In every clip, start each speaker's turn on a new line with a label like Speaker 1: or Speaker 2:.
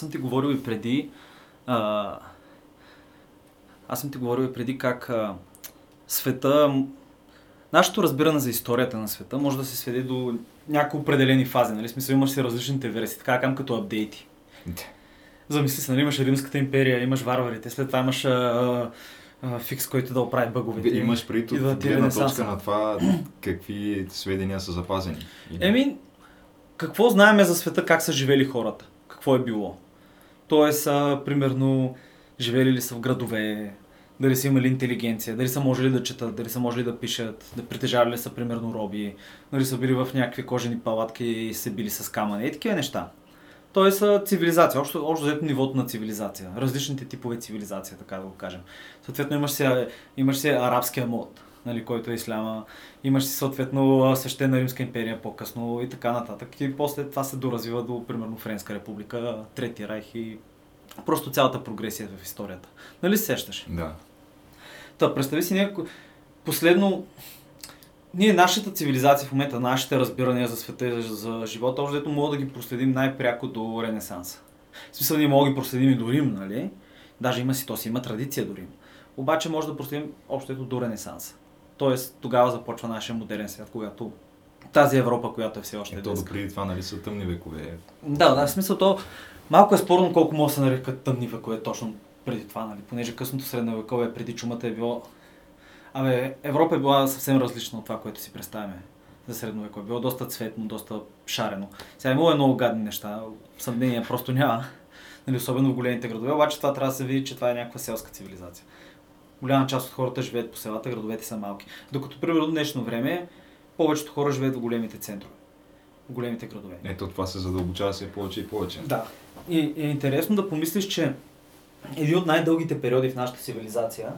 Speaker 1: съм ти говорил и преди. А, аз съм ти говорил и преди как а, света. Нашето разбиране за историята на света може да се сведе до някои определени фази. Нали? Смисъл имаш си различните версии, така кам като апдейти. Замисли се, нали, имаш Римската империя, имаш варварите, след това имаш а, а, фикс, който да оправи бъговете.
Speaker 2: Имаш преди
Speaker 1: ти
Speaker 2: гледна точка на това какви сведения са запазени.
Speaker 1: Еми, какво знаеме за света, как са живели хората? Какво е било? Тоест, а, примерно, живели ли са в градове, дали са имали интелигенция, дали са можели да четат, дали са можели да пишат, да притежавали ли са, примерно, роби, дали са били в някакви кожени палатки и се били с камъни и такива неща. Тоест, цивилизация, общо, общо взето нивото на цивилизация, различните типове цивилизация, така да го кажем. Съответно, имаш а, имаш си арабския мод, нали, който е исляма, имаш си съответно свещена Римска империя по-късно и така нататък. И после това се доразвива до, примерно, Френска република, Трети райх и просто цялата прогресия в историята. Нали се сещаш?
Speaker 2: Да.
Speaker 1: Та, представи си някой... Последно... Ние, нашата цивилизация в момента, нашите разбирания за света и за, за живота, дето мога да ги проследим най-пряко до Ренесанса. В смисъл, ние мога да ги проследим и до Рим, нали? Даже има си, то си има традиция до Рим. Обаче може да проследим общо до Ренесанса. Тоест, тогава започва нашия модерен свят, когато тази Европа, която е все още
Speaker 2: Ето
Speaker 1: днес.
Speaker 2: допреди това, нали, са тъмни векове.
Speaker 1: Да, да, в смисъл то малко е спорно колко може да се нарекат тъмни векове точно преди това, нали? Понеже късното средновековие преди чумата е било... Абе, Европа е била съвсем различна от това, което си представяме за средновековие. Било доста цветно, доста шарено. Сега имало е много гадни неща, съмнение просто няма. Нали, особено в големите градове, обаче това трябва да се види, че това е някаква селска цивилизация. Голяма част от хората живеят по селата, градовете са малки. Докато, примерно, днешно време, повечето хора живеят в големите центрове, в големите градове.
Speaker 2: Ето това се задълбочава все повече и повече.
Speaker 1: Да. И е интересно да помислиш, че един от най-дългите периоди в нашата цивилизация,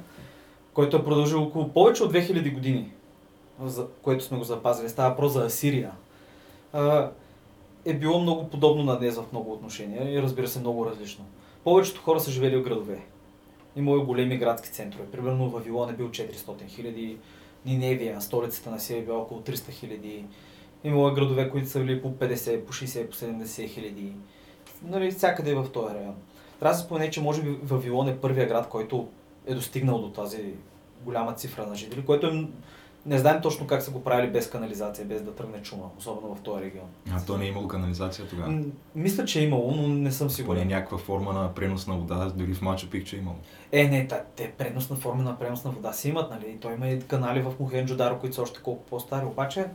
Speaker 1: който е продължил около повече от 2000 години, за което сме го запазили, става въпрос за Асирия, е било много подобно на днес в много отношения и разбира се много различно. Повечето хора са живели в градове. Имало е големи градски центрове. Примерно Вавилон е бил 400 хиляди, Ниневия, столицата на Сирия е била около 300 хиляди. Имало е градове, които са били по 50, по 60, по 70 хиляди. Нали, всякъде е в този район. Трябва да се спомене, че може би Вавилон е първия град, който е достигнал до тази голяма цифра на жители, което е... Не знаем точно как са го правили без канализация, без да тръгне чума, особено в този регион.
Speaker 2: А то не е имало канализация тогава.
Speaker 1: М, Мисля, че е имало, но не съм
Speaker 2: Поне
Speaker 1: сигурен.
Speaker 2: някаква форма на пренос на вода, дори в Мачо Пикчу е имало.
Speaker 1: Е, не, та, те преносна форма на пренос на вода си имат, нали? Той има и канали в Мохенджо Даро, които са още колко по-стари. Обаче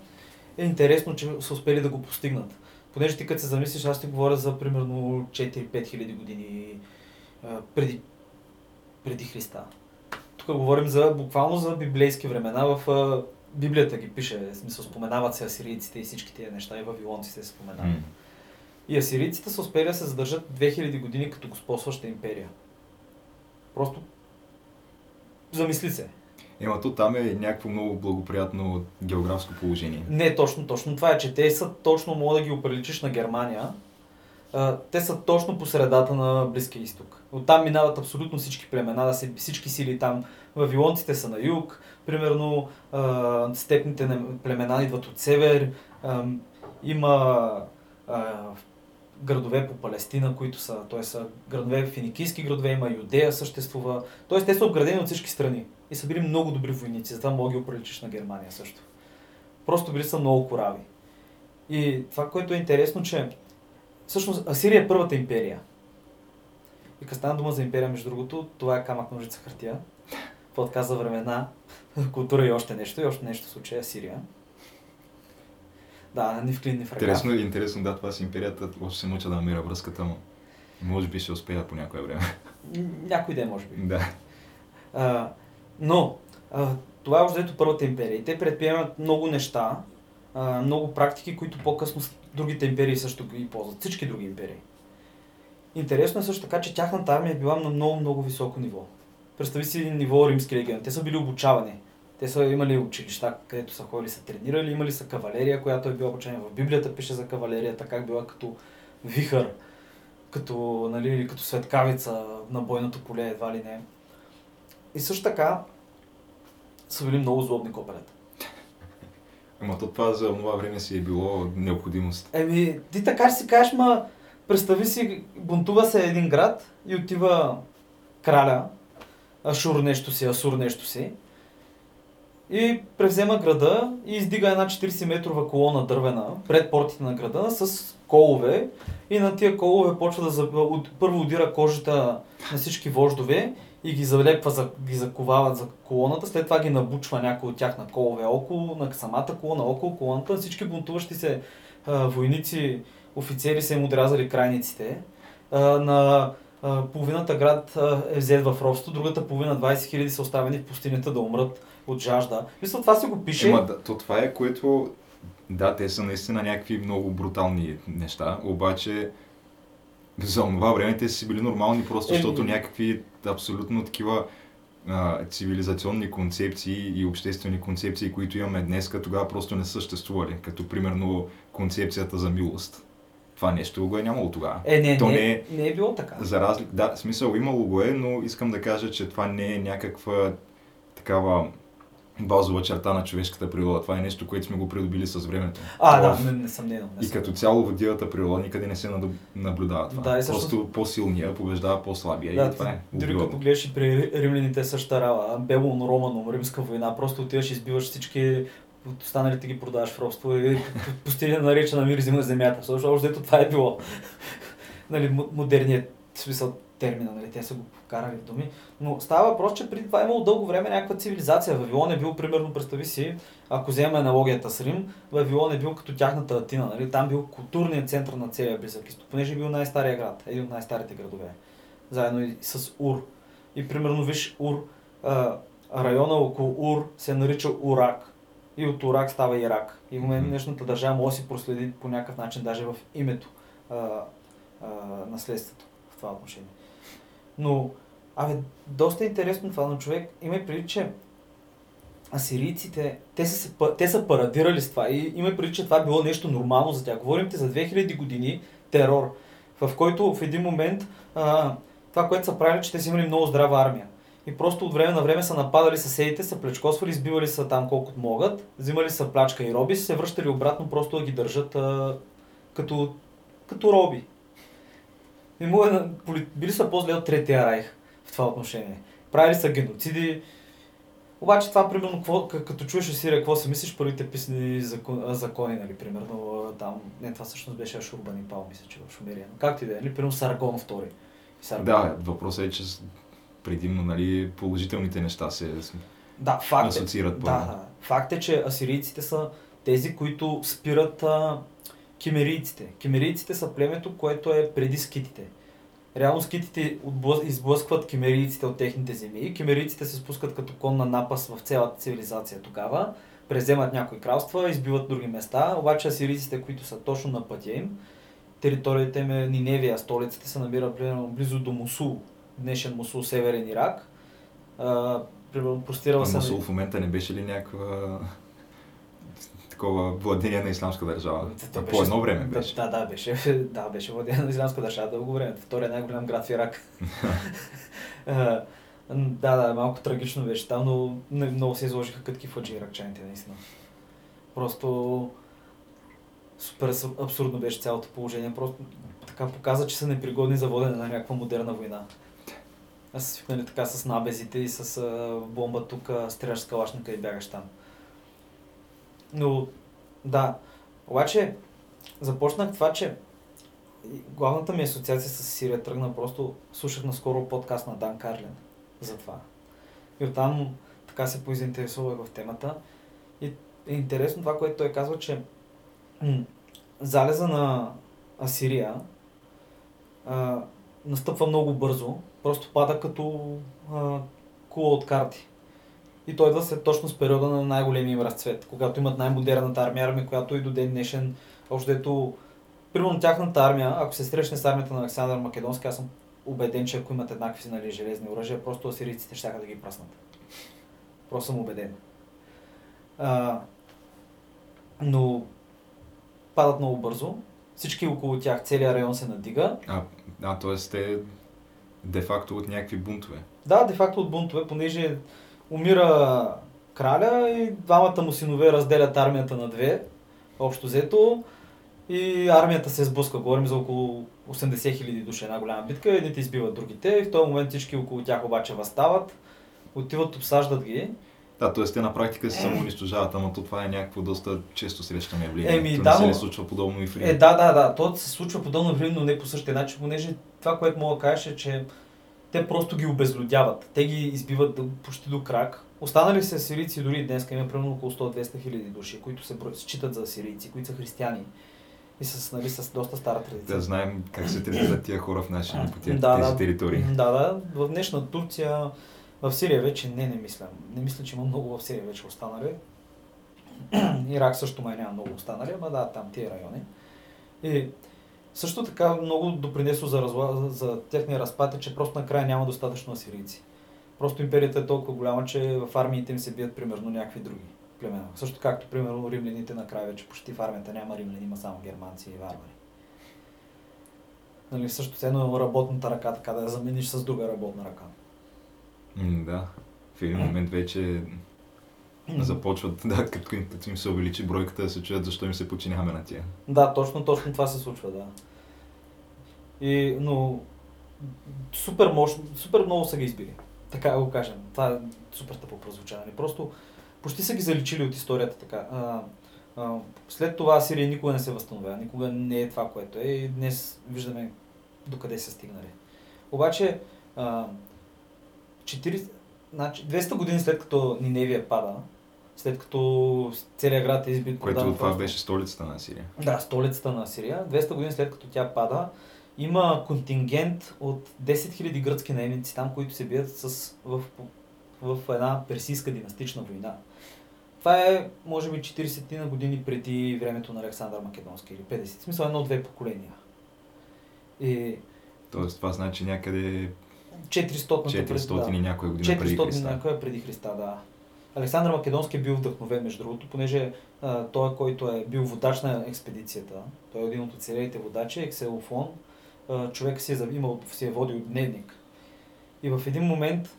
Speaker 1: е интересно, че са успели да го постигнат. Понеже ти като се замислиш, аз ти говоря за примерно 4-5 хиляди години преди, преди Христа. Тук говорим за буквално за библейски времена. В а, Библията ги пише, в смисъл споменават се асирийците и всички тези неща, и вавилонците се споменават.
Speaker 2: М.
Speaker 1: И асирийците са успели да се задържат 2000 години като господстваща империя. Просто замисли се.
Speaker 2: Ема то там е някакво много благоприятно географско положение.
Speaker 1: Не точно, точно това е, че те са точно, мога да ги оприличиш на Германия. Те са точно по средата на Близкия изток. Оттам минават абсолютно всички племена, всички сили там. Вавилонците са на юг, примерно а, степните племена идват от север. А, има а, градове по Палестина, които са, т.е. са градове, финикийски градове, има Юдея съществува. Т.е. те са обградени от всички страни и са били много добри войници, затова мога ги оприличиш на Германия също. Просто били са много корави. И това, което е интересно, че всъщност Асирия е първата империя. И като стана дума за империя, между другото, това е камък, ножица, хартия. Подкаст за времена, култура и още нещо. И още нещо в случая Асирия. Да, ни в клин, ни в ръка.
Speaker 2: Интересно, интересно, да, това с империята, още се мъча да намеря връзката му. Може би ще успея по някое време.
Speaker 1: Някой ден, може би.
Speaker 2: да.
Speaker 1: А, но, А, това е още първата империя. И те предприемат много неща, а, много практики, които по-късно другите империи също ги ползват. Всички други империи. Интересно е също така, че тяхната армия е била на много, много високо ниво. Представи си ниво римски легион. Те са били обучавани. Те са имали училища, където са ходили, са тренирали, имали са кавалерия, която е била обучена. В Библията пише за кавалерията, как била като вихър, като, нали, като светкавица на бойното поле, едва ли не. И също така са били много злобни копелета.
Speaker 2: Ама то това за това време си е било необходимост.
Speaker 1: Еми, ти така ще си кажеш, ма представи си, бунтува се един град и отива краля, Ашур нещо си, Асур нещо си, и превзема града и издига една 40 метрова колона дървена пред портите на града с колове и на тия колове почва да за... от- първо удира кожата на всички вождове и ги залепва, за... ги заковава за колоната, след това ги набучва някой от тях на колове около, на самата колона, около колоната, всички бунтуващи се а, войници, офицери са им отрязали крайниците. А, на а, половината град а, е взет в робство, другата половина 20 000 са оставени в пустинята да умрат от жажда. Мисля, това си го пише.
Speaker 2: Ема, да, то това е което... Да, те са наистина някакви много брутални неща, обаче за това време те са били нормални, просто
Speaker 1: Еми.
Speaker 2: защото някакви абсолютно такива а, цивилизационни концепции и обществени концепции, които имаме днес, тогава просто не съществували, като примерно концепцията за милост. Това нещо го е нямало тогава.
Speaker 1: Е, не,
Speaker 2: То
Speaker 1: не,
Speaker 2: не е-
Speaker 1: не е било така.
Speaker 2: За разлика, да, смисъл имало го е, но искам да кажа, че това не е някаква такава базова черта на човешката природа. Това е нещо, което сме го придобили с времето.
Speaker 1: А,
Speaker 2: Това-
Speaker 1: да, не- несъмнено.
Speaker 2: И като цяло в дивата природа никъде не се наблюдава това.
Speaker 1: Да, и всъщност-
Speaker 2: Просто по-силния побеждава по-слабия
Speaker 1: Да,
Speaker 2: и това е.
Speaker 1: дори като гледаш и при ри- римляните същата рала, Белон Романо, римска война, просто отиваш и избиваш всички, от останалите ги продаваш в робство и постига нареча на мир взима земята. Защото още ето това е било. нали, мо- модерният смисъл термина, нали, те са го вкарали в думи. Но става въпрос, че преди това е имало дълго време някаква цивилизация. Вавилон е бил, примерно, представи си, ако вземем аналогията с Рим, Вавилон е бил като тяхната Атина, нали? там бил културният център на целия Близък изток, понеже е бил най-стария град, един от най-старите градове, заедно и с Ур. И примерно виж Ур, а, района около Ур се нарича Урак. И от Урак става Ирак. И в момент
Speaker 2: Мгм.
Speaker 1: днешната държава може да си проследи по някакъв начин, даже в името а, а, наследството в това отношение. Но, абе, доста интересно това на човек. Има преди, че асирийците, те са, те са парадирали с това и има преди, че това е било нещо нормално за тях. Говорим те за 2000 години терор, в който в един момент а, това, което са правили, че те са имали много здрава армия. И просто от време на време са нападали съседите, са плечкосвали, избивали са там колкото могат, взимали са плячка и роби, се връщали обратно просто да ги държат а, като, като роби. И е, на- поли- били са по-зле от Третия райх в това отношение. Правили са геноциди. Обаче това, примерно, какво, като чуеш Асирия, какво си мислиш, първите писани закон, закони, нали, примерно, там, не, това всъщност беше Ашурбанипал, мисля, че в Шумерия. Но както и да е, нали, примерно Саргон II. Саргон.
Speaker 2: Да, въпросът е, че предимно нали, положителните неща се
Speaker 1: да, факт е,
Speaker 2: асоциират
Speaker 1: да,
Speaker 2: първо.
Speaker 1: да. Факт е, че асирийците са тези, които спират а, кимерийците. Кимерийците са племето, което е преди скитите. Реално скитите изблъскват кимерийците от техните земи. Кимерийците се спускат като конна напас в цялата цивилизация тогава. Преземат някои кралства, избиват други места, обаче асирийците, които са точно на пътя им, територията им е Ниневия, столицата се намира примерно близо до Мусул, днешен Мусул, северен Ирак. А, примерно простирала се...
Speaker 2: Мусул в момента не беше ли някаква такова владение на исламска държава?
Speaker 1: То
Speaker 2: По едно време беше.
Speaker 1: Да, да, беше, да, беше владение на исламска държава дълго време. Втория най-голям град в Ирак. Да, да, малко трагично беше там, но много се изложиха кътки фъджи иракчаните, наистина. Просто супер абс- абсурдно беше цялото положение. Просто така показа, че са непригодни за водене на някаква модерна война. Аз са свикнали така с набезите и с бомба тук, стреляш с калашника и бягаш там. Но, да. Обаче, започнах това, че главната ми асоциация с Сирия тръгна просто, слушах наскоро подкаст на Дан Карлин за това. И оттам така се поизаинтересувах в темата. И е интересно това, което той казва, че м- залеза на Асирия а, настъпва много бързо, просто пада като а, кула от карти. И той идва след точно с периода на най-големия им разцвет, когато имат най-модерната армия, армия, която и до ден днешен, общо дето, примерно тяхната армия, ако се срещне с армията на Александър Македонски, аз съм убеден, че ако имат еднакви нали, железни оръжия, просто асирийците ще да ги праснат. Просто съм убеден. А, но падат много бързо. Всички около тях, целият район се надига.
Speaker 2: А, а т.е. те де-факто от някакви бунтове.
Speaker 1: Да, де-факто от бунтове, понеже умира краля и двамата му синове разделят армията на две, общо взето. И армията се сблъска. Говорим за около 80 хиляди души, една голяма битка. Едните избиват другите. И в този момент всички около тях обаче възстават. Отиват, обсаждат ги.
Speaker 2: Да, т.е. те на практика се самоунищожават, ама то това е някакво доста често срещано явление.
Speaker 1: Еми,
Speaker 2: то
Speaker 1: да,
Speaker 2: не се ли случва подобно и в Рим.
Speaker 1: Е, да, да, да. То се случва подобно в Рим, но не по същия начин, понеже това, което мога да кажеш е, че те просто ги обезлюдяват. Те ги избиват почти до крак. Останали са сирийци дори днес, има примерно около 100-200 хиляди души, които се считат за сирийци, които са християни. И с, нали, с доста стара традиция.
Speaker 2: Да знаем как се третират тия хора в наши по
Speaker 1: Да,
Speaker 2: тези
Speaker 1: да.
Speaker 2: територии.
Speaker 1: Да, да. В днешна Турция, в Сирия вече не, не мисля. Не мисля, че има много в Сирия вече останали. Ирак също май няма много останали, ама да, там тия райони. И също така много допринесло за, разла... за техния разпад е, че просто накрая няма достатъчно асирийци. Просто империята е толкова голяма, че в армиите им се бият примерно някакви други племена. Също както примерно римляните накрая вече почти в армията няма римляни, има само германци и варвари. Нали, също едно работната ръка, така да я замениш с друга работна ръка.
Speaker 2: М, да. В един момент вече започват, да, като, като им се увеличи бройката, да се чуят защо им се подчиняваме на тия.
Speaker 1: Да, точно, точно това се случва, да. И, но супер мощно, супер много са ги избили. Така го кажем. Това е супер тъпо прозвучаване. Просто почти са ги заличили от историята така. А, а, след това Сирия никога не се възстановява. Никога не е това, което е. И днес виждаме докъде са стигнали. Обаче, а, 40, значи, 200 години след като Ниневия пада, след като целият град е избит,
Speaker 2: Което това
Speaker 1: просто-
Speaker 2: беше столицата на Сирия.
Speaker 1: да, столицата на Сирия. 200 години след като тя пада, има контингент от 10 000 гръцки наемници там, които се бият с, в, в една персийска династична война. Това е, може би, 40 на години преди времето на Александър Македонски или 50. В смисъл едно-две поколения. И
Speaker 2: Тоест това значи някъде
Speaker 1: 400
Speaker 2: 400 и някоя година преди
Speaker 1: 400
Speaker 2: Христа.
Speaker 1: някоя преди Христа, да. Александър Македонски е бил вдъхновен, между другото, понеже а, той, който е бил водач на експедицията, той е един от оцелелите водачи, е ксилофон, а, човек си е, имал, си е водил дневник. И в един момент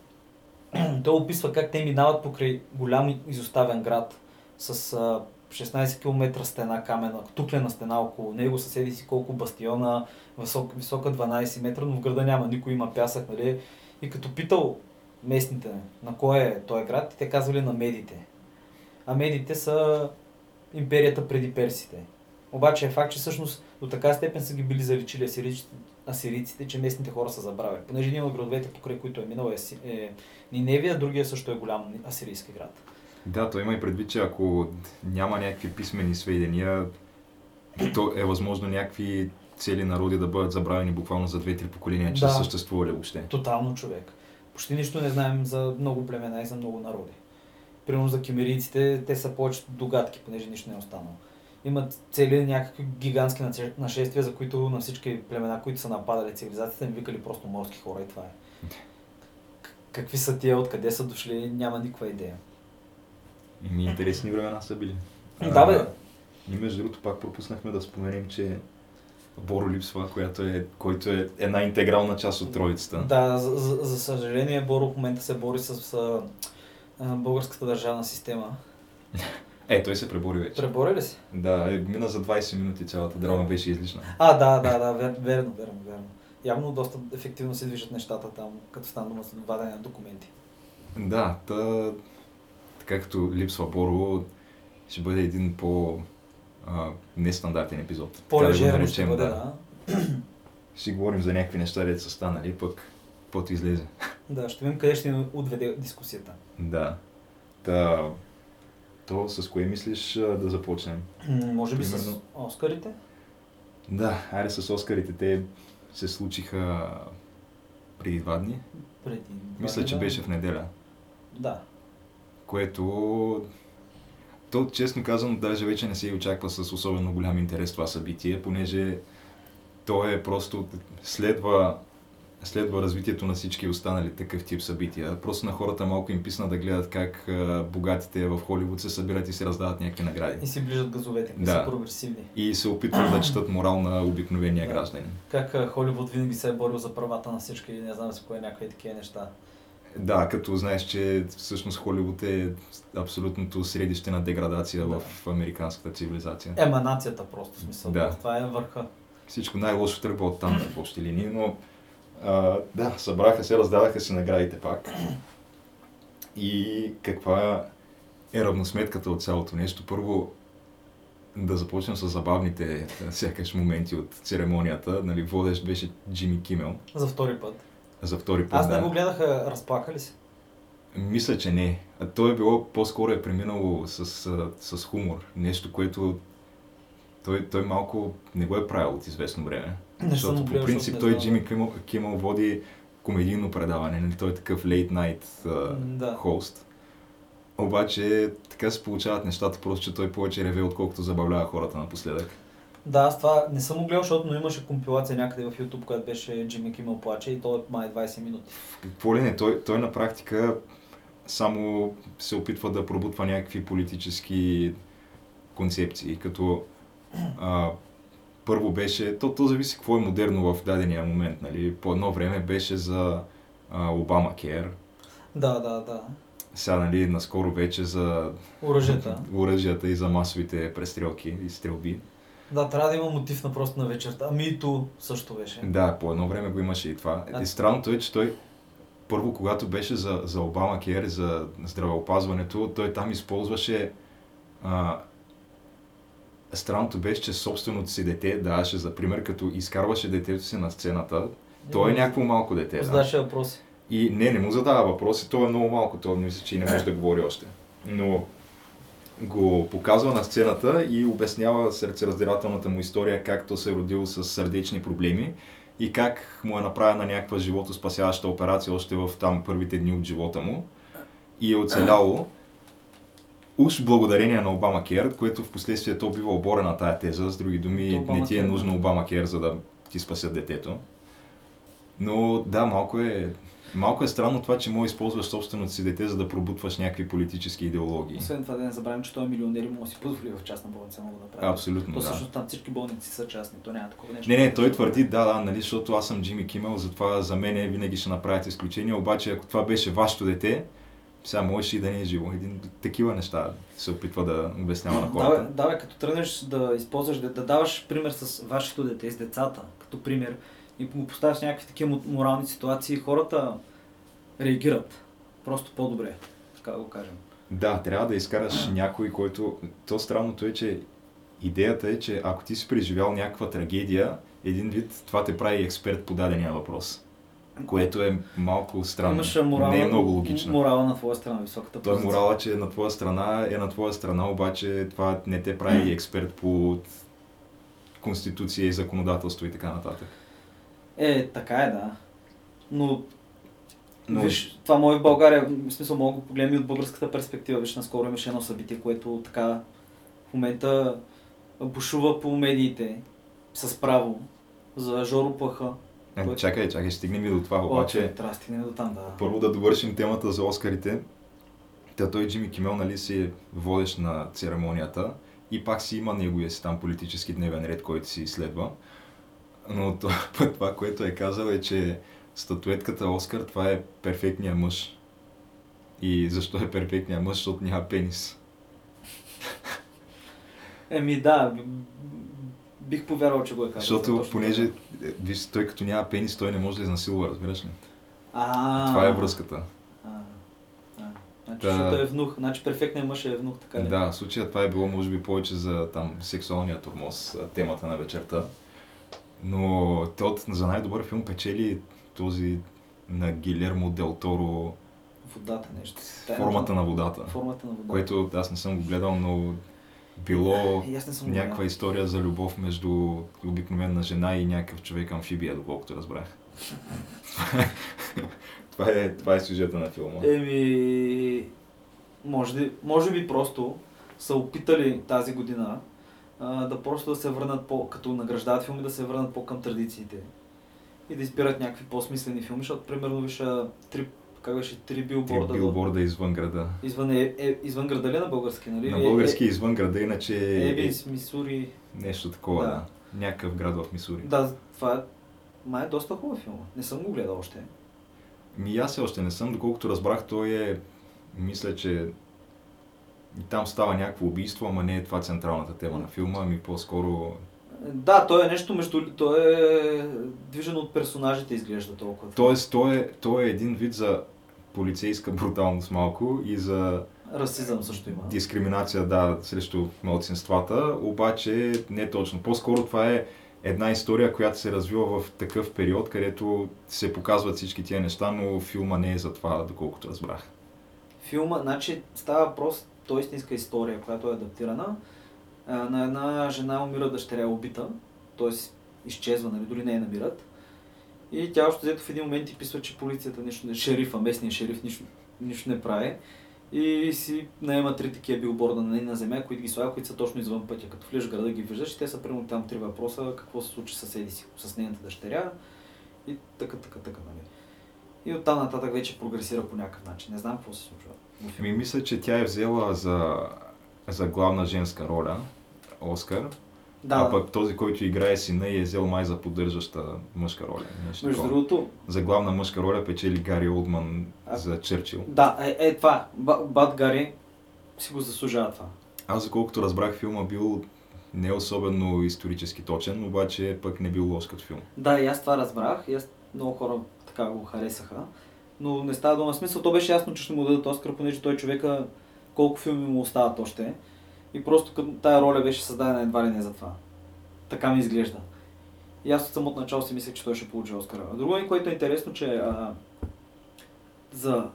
Speaker 1: той описва как те минават покрай голям изоставен град с а, 16 км стена камена, туклена стена около него, съседи си колко бастиона, висок, висока 12 метра, но в града няма, никой има пясък, нали? И като питал местните на кой е този град, те казвали на медите. А медите са империята преди персите. Обаче е факт, че всъщност до така степен са ги били заличили асирийците, асирийците, че местните хора са забравили. Понеже един от градовете, покрай които е минал е, е Ниневия, другия също е голям асирийски град.
Speaker 2: Да, той има и предвид, че ако няма някакви писмени сведения, то е възможно някакви цели народи да бъдат забравени буквално за 2-3 поколения, че
Speaker 1: Да.
Speaker 2: са съществували въобще.
Speaker 1: Тотално човек. Почти нищо не знаем за много племена и за много народи. Примерно за кемерийците, те са повече догадки, понеже нищо не е останало. Имат цели някакви гигантски наше- нашествия, за които на всички племена, които са нападали цивилизацията, им викали просто морски хора и това е. Какви са тия, откъде са дошли, няма никаква идея.
Speaker 2: И ми интересни времена са били.
Speaker 1: Да, бе.
Speaker 2: И между другото пак пропуснахме да споменем, че Боро липсва, която е, който е една интегрална част от троицата.
Speaker 1: Да, за, за, за съжаление, Боро в момента се бори с а, българската държавна система.
Speaker 2: Е, той се пребори вече.
Speaker 1: Пребори ли се?
Speaker 2: Да, е, мина за 20 минути цялата драма беше излишна.
Speaker 1: А, да, да, да, вер, верно, верно, верно. Явно доста ефективно се движат нещата там, като стана дума за вадене на документи.
Speaker 2: Да, та, така като липсва Боро, ще бъде един по а, нестандартен епизод. Да
Speaker 1: По-лежерно ще бъде, да.
Speaker 2: Ще си говорим за някакви неща, дето са станали, пък каквото излезе.
Speaker 1: Да, ще видим къде ще ни отведе дискусията.
Speaker 2: Да. Та, то с кое мислиш да започнем?
Speaker 1: Може би с
Speaker 2: Примерно.
Speaker 1: Оскарите?
Speaker 2: Да, айде с Оскарите. Те се случиха преди два дни.
Speaker 1: Преди.
Speaker 2: Мисля, че
Speaker 1: два
Speaker 2: беше в неделя.
Speaker 1: Да.
Speaker 2: което то, честно казано, даже вече не се и очаква с особено голям интерес това събитие, понеже то е просто следва, следва развитието на всички останали такъв тип събития. Просто на хората малко им писна да гледат как а, богатите в Холивуд се събират и се раздават някакви награди.
Speaker 1: И си ближат газовете, да. Са прогресивни.
Speaker 2: И се опитват да четат морал на обикновения
Speaker 1: Да.
Speaker 2: гражданин.
Speaker 1: Как а, Холивуд винаги се е борил за правата на всички, не знам с кое някакви такива неща.
Speaker 2: Да, като знаеш, че всъщност Холивуд е абсолютното средище на деградация
Speaker 1: Да.
Speaker 2: в американската цивилизация.
Speaker 1: Еманацията просто, в смисъл.
Speaker 2: Да.
Speaker 1: Това е върха.
Speaker 2: Всичко най-лошо тръгва от там в общи линии, но а, да, събраха се, раздадаха се наградите пак. И каква е равносметката от цялото нещо? Първо, да започнем с забавните сякаш моменти от церемонията. Нали, водещ беше Джимми Кимел
Speaker 1: За втори път.
Speaker 2: За втори път.
Speaker 1: Аз не го гледаха, разплака ли се?
Speaker 2: Мисля, че не. А то е било, по-скоро е преминало с, с хумор. Нещо, което той, той малко не го е правил от известно време.
Speaker 1: Не
Speaker 2: Защото по принцип той. Джимми Кимъл, Кимъл води комедийно предаване, нали? той е такъв late night
Speaker 1: М, Да.
Speaker 2: хост. Обаче така се получават нещата, просто че той повече реве, отколкото забавлява хората напоследък.
Speaker 1: Да, аз това не съм го гледал, защото но имаше компилация някъде в YouTube, която беше Джимми Кимъл плаче и то е май 20 минути.
Speaker 2: Какво ли не, той, той на практика само се опитва да пробутва някакви политически концепции, като а, първо беше, то, то зависи какво е модерно в дадения момент, нали? По едно време беше за а, Обама Кер,
Speaker 1: Да, да, да.
Speaker 2: сега, нали, наскоро вече за
Speaker 1: Оръжията.
Speaker 2: оръжията и за масовите престрелки и стрелби.
Speaker 1: Да, трябва да има мотив на просто на вечерта. Ами и ту също беше.
Speaker 2: Да, по едно време го имаше и това.
Speaker 1: А-
Speaker 2: И странното е, че той първо, когато беше за, за Обама Кер, за здравеопазването, той там използваше а, Странното беше, че собственото си дете даваше за пример, като изкарваше детето си на сцената. Той е някакво малко дете. Да?
Speaker 1: Задаше въпроси.
Speaker 2: И не, не му задава въпроси, той е много малко, той мисля, че и не може да говори още. Но го показва на сцената и обяснява сърцераздирателната му история, как то се е родил с сърдечни проблеми и как му е направена някаква животоспасяваща операция още в там първите дни от живота му и е оцеляло. Уж благодарение на Обама Кер, което в последствие то бива оборена тая теза, с други думи, не ти е нужно. Обама Кер, за да ти спасят детето. Но да, малко е, малко е странно това, че може да използваш собственото си дете, за да пробутваш някакви политически идеологии.
Speaker 1: Освен това да не забравим, че той е милионер и може да си позволи в частна болница много да прави.
Speaker 2: Абсолютно,
Speaker 1: То
Speaker 2: да.
Speaker 1: всъщност там всички болници са частни, то няма такова нещо.
Speaker 2: Не, не, той твърди, да, да, нали, защото аз съм Джимми Кимел, затова за мен винаги ще направите изключение, обаче ако това беше вашето дете, сега можеш и да не е живо. Един, такива неща се опитва да обяснява на
Speaker 1: Да,
Speaker 2: хората.
Speaker 1: да, бе, като тръгнеш да използваш, да, да даваш пример с вашето дете, с децата, като пример, и го поставяш в някакви такива мо- морални ситуации, хората реагират. Просто по-добре, така да го кажем.
Speaker 2: Да, трябва да изкараш някой, който... То странното е, че идеята е, че ако ти си преживял някаква трагедия, един вид това те прави експерт по дадения въпрос. Което е малко странно.
Speaker 1: Имаш морал,
Speaker 2: Не е много логично.
Speaker 1: морала на твоя страна, високата
Speaker 2: Той
Speaker 1: позиция.
Speaker 2: морала, че е на твоя страна, е на твоя страна, обаче това не те прави експерт по конституция и законодателство и така нататък.
Speaker 1: Е, така е, да. Но,
Speaker 2: Но-
Speaker 1: виж, това може в България, в смисъл мога да го погледнем и от българската перспектива. Виж, наскоро имаше едно събитие, което така в момента бушува по медиите с право за Жоро Пъха.
Speaker 2: Е,
Speaker 1: Кой-
Speaker 2: чакай, чакай, стигнем и до това,
Speaker 1: Обаче...
Speaker 2: обаче...
Speaker 1: трябва да стигнем до там, да.
Speaker 2: Първо да довършим темата за Оскарите. Та той Джимми Кимел, нали, си е водещ на церемонията и пак си има неговия си там политически дневен ред, който си изследва. Но това, това, което е казал е, че статуетката Оскар, това е перфектният мъж. И защо е перфектният мъж? Защото няма пенис.
Speaker 1: Еми да, бих повярвал, че го е казал.
Speaker 2: Защото
Speaker 1: точно
Speaker 2: понеже, е, виж, той като няма пенис, той не може да изнасилва, разбираш ли?
Speaker 1: А,
Speaker 2: Това е връзката.
Speaker 1: А, а. Значи,
Speaker 2: Да.
Speaker 1: защото е внух. Значи перфектният мъж е внух, така ли?
Speaker 2: Да, в случая това е било може би повече за там сексуалния турмоз, темата на вечерта. Но от- за най-добър филм печели този на Гилермо Дел Торо
Speaker 1: Водата нещо.
Speaker 2: Формата на водата.
Speaker 1: Формата на водата.
Speaker 2: Което аз не съм го гледал, но било
Speaker 1: го
Speaker 2: някаква
Speaker 1: гледал.
Speaker 2: история за любов между обикновена жена и някакъв човек амфибия, доколкото разбрах. това, е, това е сюжета на филма.
Speaker 1: Еми... може, може би просто са опитали тази година а, да просто да се върнат по, като награждават филми, да се върнат по към традициите и да избират някакви по-смислени филми, защото примерно виша три, как беше, три билборда.
Speaker 2: Три билборда извън града.
Speaker 1: Извън, е, е, извън града ли е на български, нали?
Speaker 2: На български е, е, извън града, иначе е,
Speaker 1: Ебис, Мисури.
Speaker 2: Нещо такова, да. да. Някакъв град в Мисури.
Speaker 1: Да, това е, май е доста хубав филм. Не съм го гледал още.
Speaker 2: Ми аз още не съм, доколкото разбрах, той е, мисля, че и там става някакво убийство, ама не е това централната тема на филма, ами по-скоро...
Speaker 1: Да, той е нещо между... Той е движен от персонажите, изглежда толкова.
Speaker 2: Тоест, той е, той е един вид за полицейска бруталност малко и за...
Speaker 1: Расизъм също има.
Speaker 2: Дискриминация, да, срещу младсинствата, обаче не точно. По-скоро това е една история, която се развива в такъв период, където се показват всички тия неща, но филма не е за това, доколкото разбрах.
Speaker 1: Филма, значи става въпрос, то е истинска история, която е адаптирана. На една жена умира дъщеря убита, т.е. изчезва, нали, дори не я намират. И тя още взето в един момент и писва, че полицията нищо не, шерифа, местния шериф нищо, нищо не прави. И си наема три такива билборда на нейна земя, които ги слага, които са точно извън пътя. Като влезеш в града ги виждаш, те са примерно там три въпроса, какво се случи с съседи си, с нейната дъщеря и така, така, така, нали. И оттам нататък вече прогресира по някакъв начин. Не знам какво се случва.
Speaker 2: Ми мисля, че тя е взела за, за главна женска роля Оскар. Да. А пък този, който играе сина и е взел май за поддържаща мъжка роля.
Speaker 1: Нещо Между такова. другото...
Speaker 2: За главна мъжка роля печели Гари Олдман а... за Черчил.
Speaker 1: Да, е, е това. Бат Гари си го заслужава това.
Speaker 2: Аз, за колкото разбрах, филма бил не особено исторически точен, обаче пък не бил лош като филм.
Speaker 1: Да, и аз това разбрах. И аз много хора така го харесаха но не става дума. Смисъл, то беше ясно, че ще му дадат Оскар, понеже той човека колко филми му остават още. И просто тая роля беше създадена едва ли не за това. Така ми изглежда. И аз от самото начало си мислех, че той ще получи Оскара. Друго, което е интересно, че а, за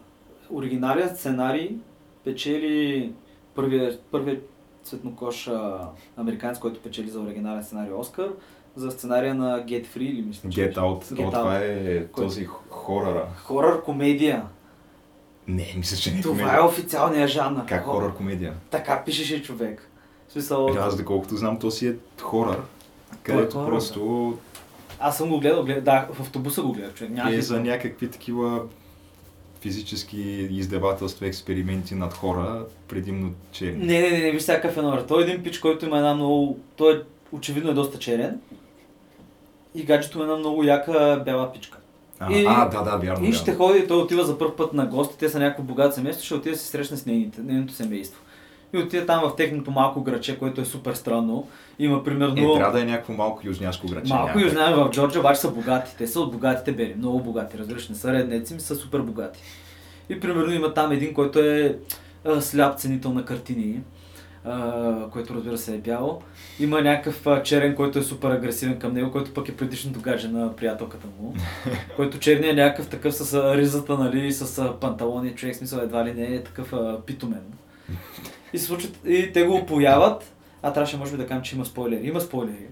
Speaker 1: оригинален сценарий печели първият първия цветнокош а, американец, който печели за оригинален сценарий Оскар за сценария на Get Free или мисля,
Speaker 2: Get Out. Get Out. Това е този хорора.
Speaker 1: Хорор комедия.
Speaker 2: Не, мисля, че не
Speaker 1: е Това комедия. е официалният жанр.
Speaker 2: Как хорор комедия?
Speaker 1: Така пишеше човек. В смисъл...
Speaker 2: Е, аз доколкото знам, то си е хорор, където е просто...
Speaker 1: Аз съм го гледал, гледал, да, в автобуса го гледах, човек.
Speaker 2: Някакви... Е за някакви такива физически издевателства, експерименти над хора, предимно черни.
Speaker 1: Не, не, не, не виж всякакъв е номер. Той е един пич, който има една много... Той е, очевидно е доста черен и гаджето е една много яка бяла пичка.
Speaker 2: А, и, а, да, да, вярно.
Speaker 1: И ще вярно. ходи, той отива за първ път на гости, те са някакво богато семейство, ще отида да се срещне с нейните, нейното семейство. И отида там в техното малко граче, което е супер странно. Има примерно...
Speaker 2: Е, трябва да е някакво малко южняшко граче.
Speaker 1: Малко южняшко в Джорджия, обаче са богати. Те са от богатите бели, много богати, разбираш, не са реднеци, ми са супер богати. И примерно има там един, който е сляп ценител на картини което разбира се е бяло. Има някакъв черен, който е супер агресивен към него, който пък е предишното гадже на приятелката му. който черният е някакъв такъв с ризата, нали, с панталони, човек смисъл едва ли не е такъв а, питомен. И, случат, и те го опояват, а трябваше може би да кажем, че има спойлери. Има спойлери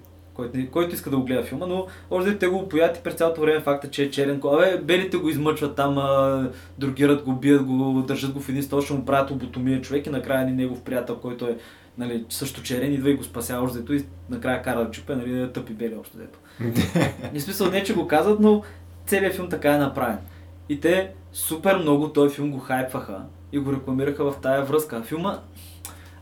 Speaker 1: който, който иска да го гледа филма, но още те го опоят и през цялото време факта, че е черен. Абе, белите го измъчват там, а, другират го, бият го, държат го в един стол, ще му правят лоботомия човек и накрая ни негов приятел, който е нали, също черен, идва и го спася още и накрая кара да чупе, нали, да тъпи бели общо дето. Не смисъл не, че го казват, но целият филм така е направен. И те супер много този филм го хайпваха и го рекламираха в тая връзка. Филма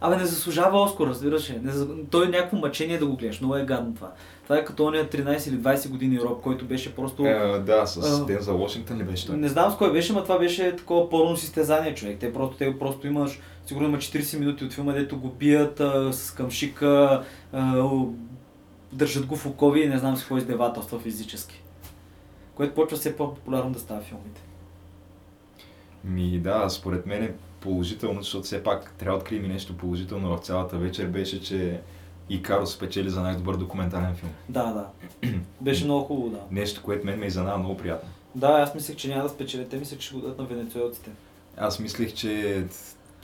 Speaker 1: Абе, не заслужава Оскар, разбираш ли. Не, той е някакво мъчение да го гледаш. Много е гадно това. Това е като ония 13 или 20 години роб, който беше просто...
Speaker 2: Е, да, с Ден за Вашингтон ли беше той?
Speaker 1: Не знам с кой беше, но това беше такова порно състезание, човек. Те просто, те просто имаш, сигурно има 40 минути от филма, дето го бият а, с камшика, а, държат го в окови и не знам с какво издевателства физически. Което почва все по-популярно да става филмите.
Speaker 2: Ми да, според мен положително, защото все пак трябва да открием нещо положително в цялата вечер, беше, че и Каро спечели за най-добър документален филм.
Speaker 1: Да, да. Беше много хубаво, да.
Speaker 2: Нещо, което мен ме изненада много приятно.
Speaker 1: Да, аз мислех, че няма да спечели. Те мислех, че ще го дадат на венецуелците.
Speaker 2: Аз мислех, че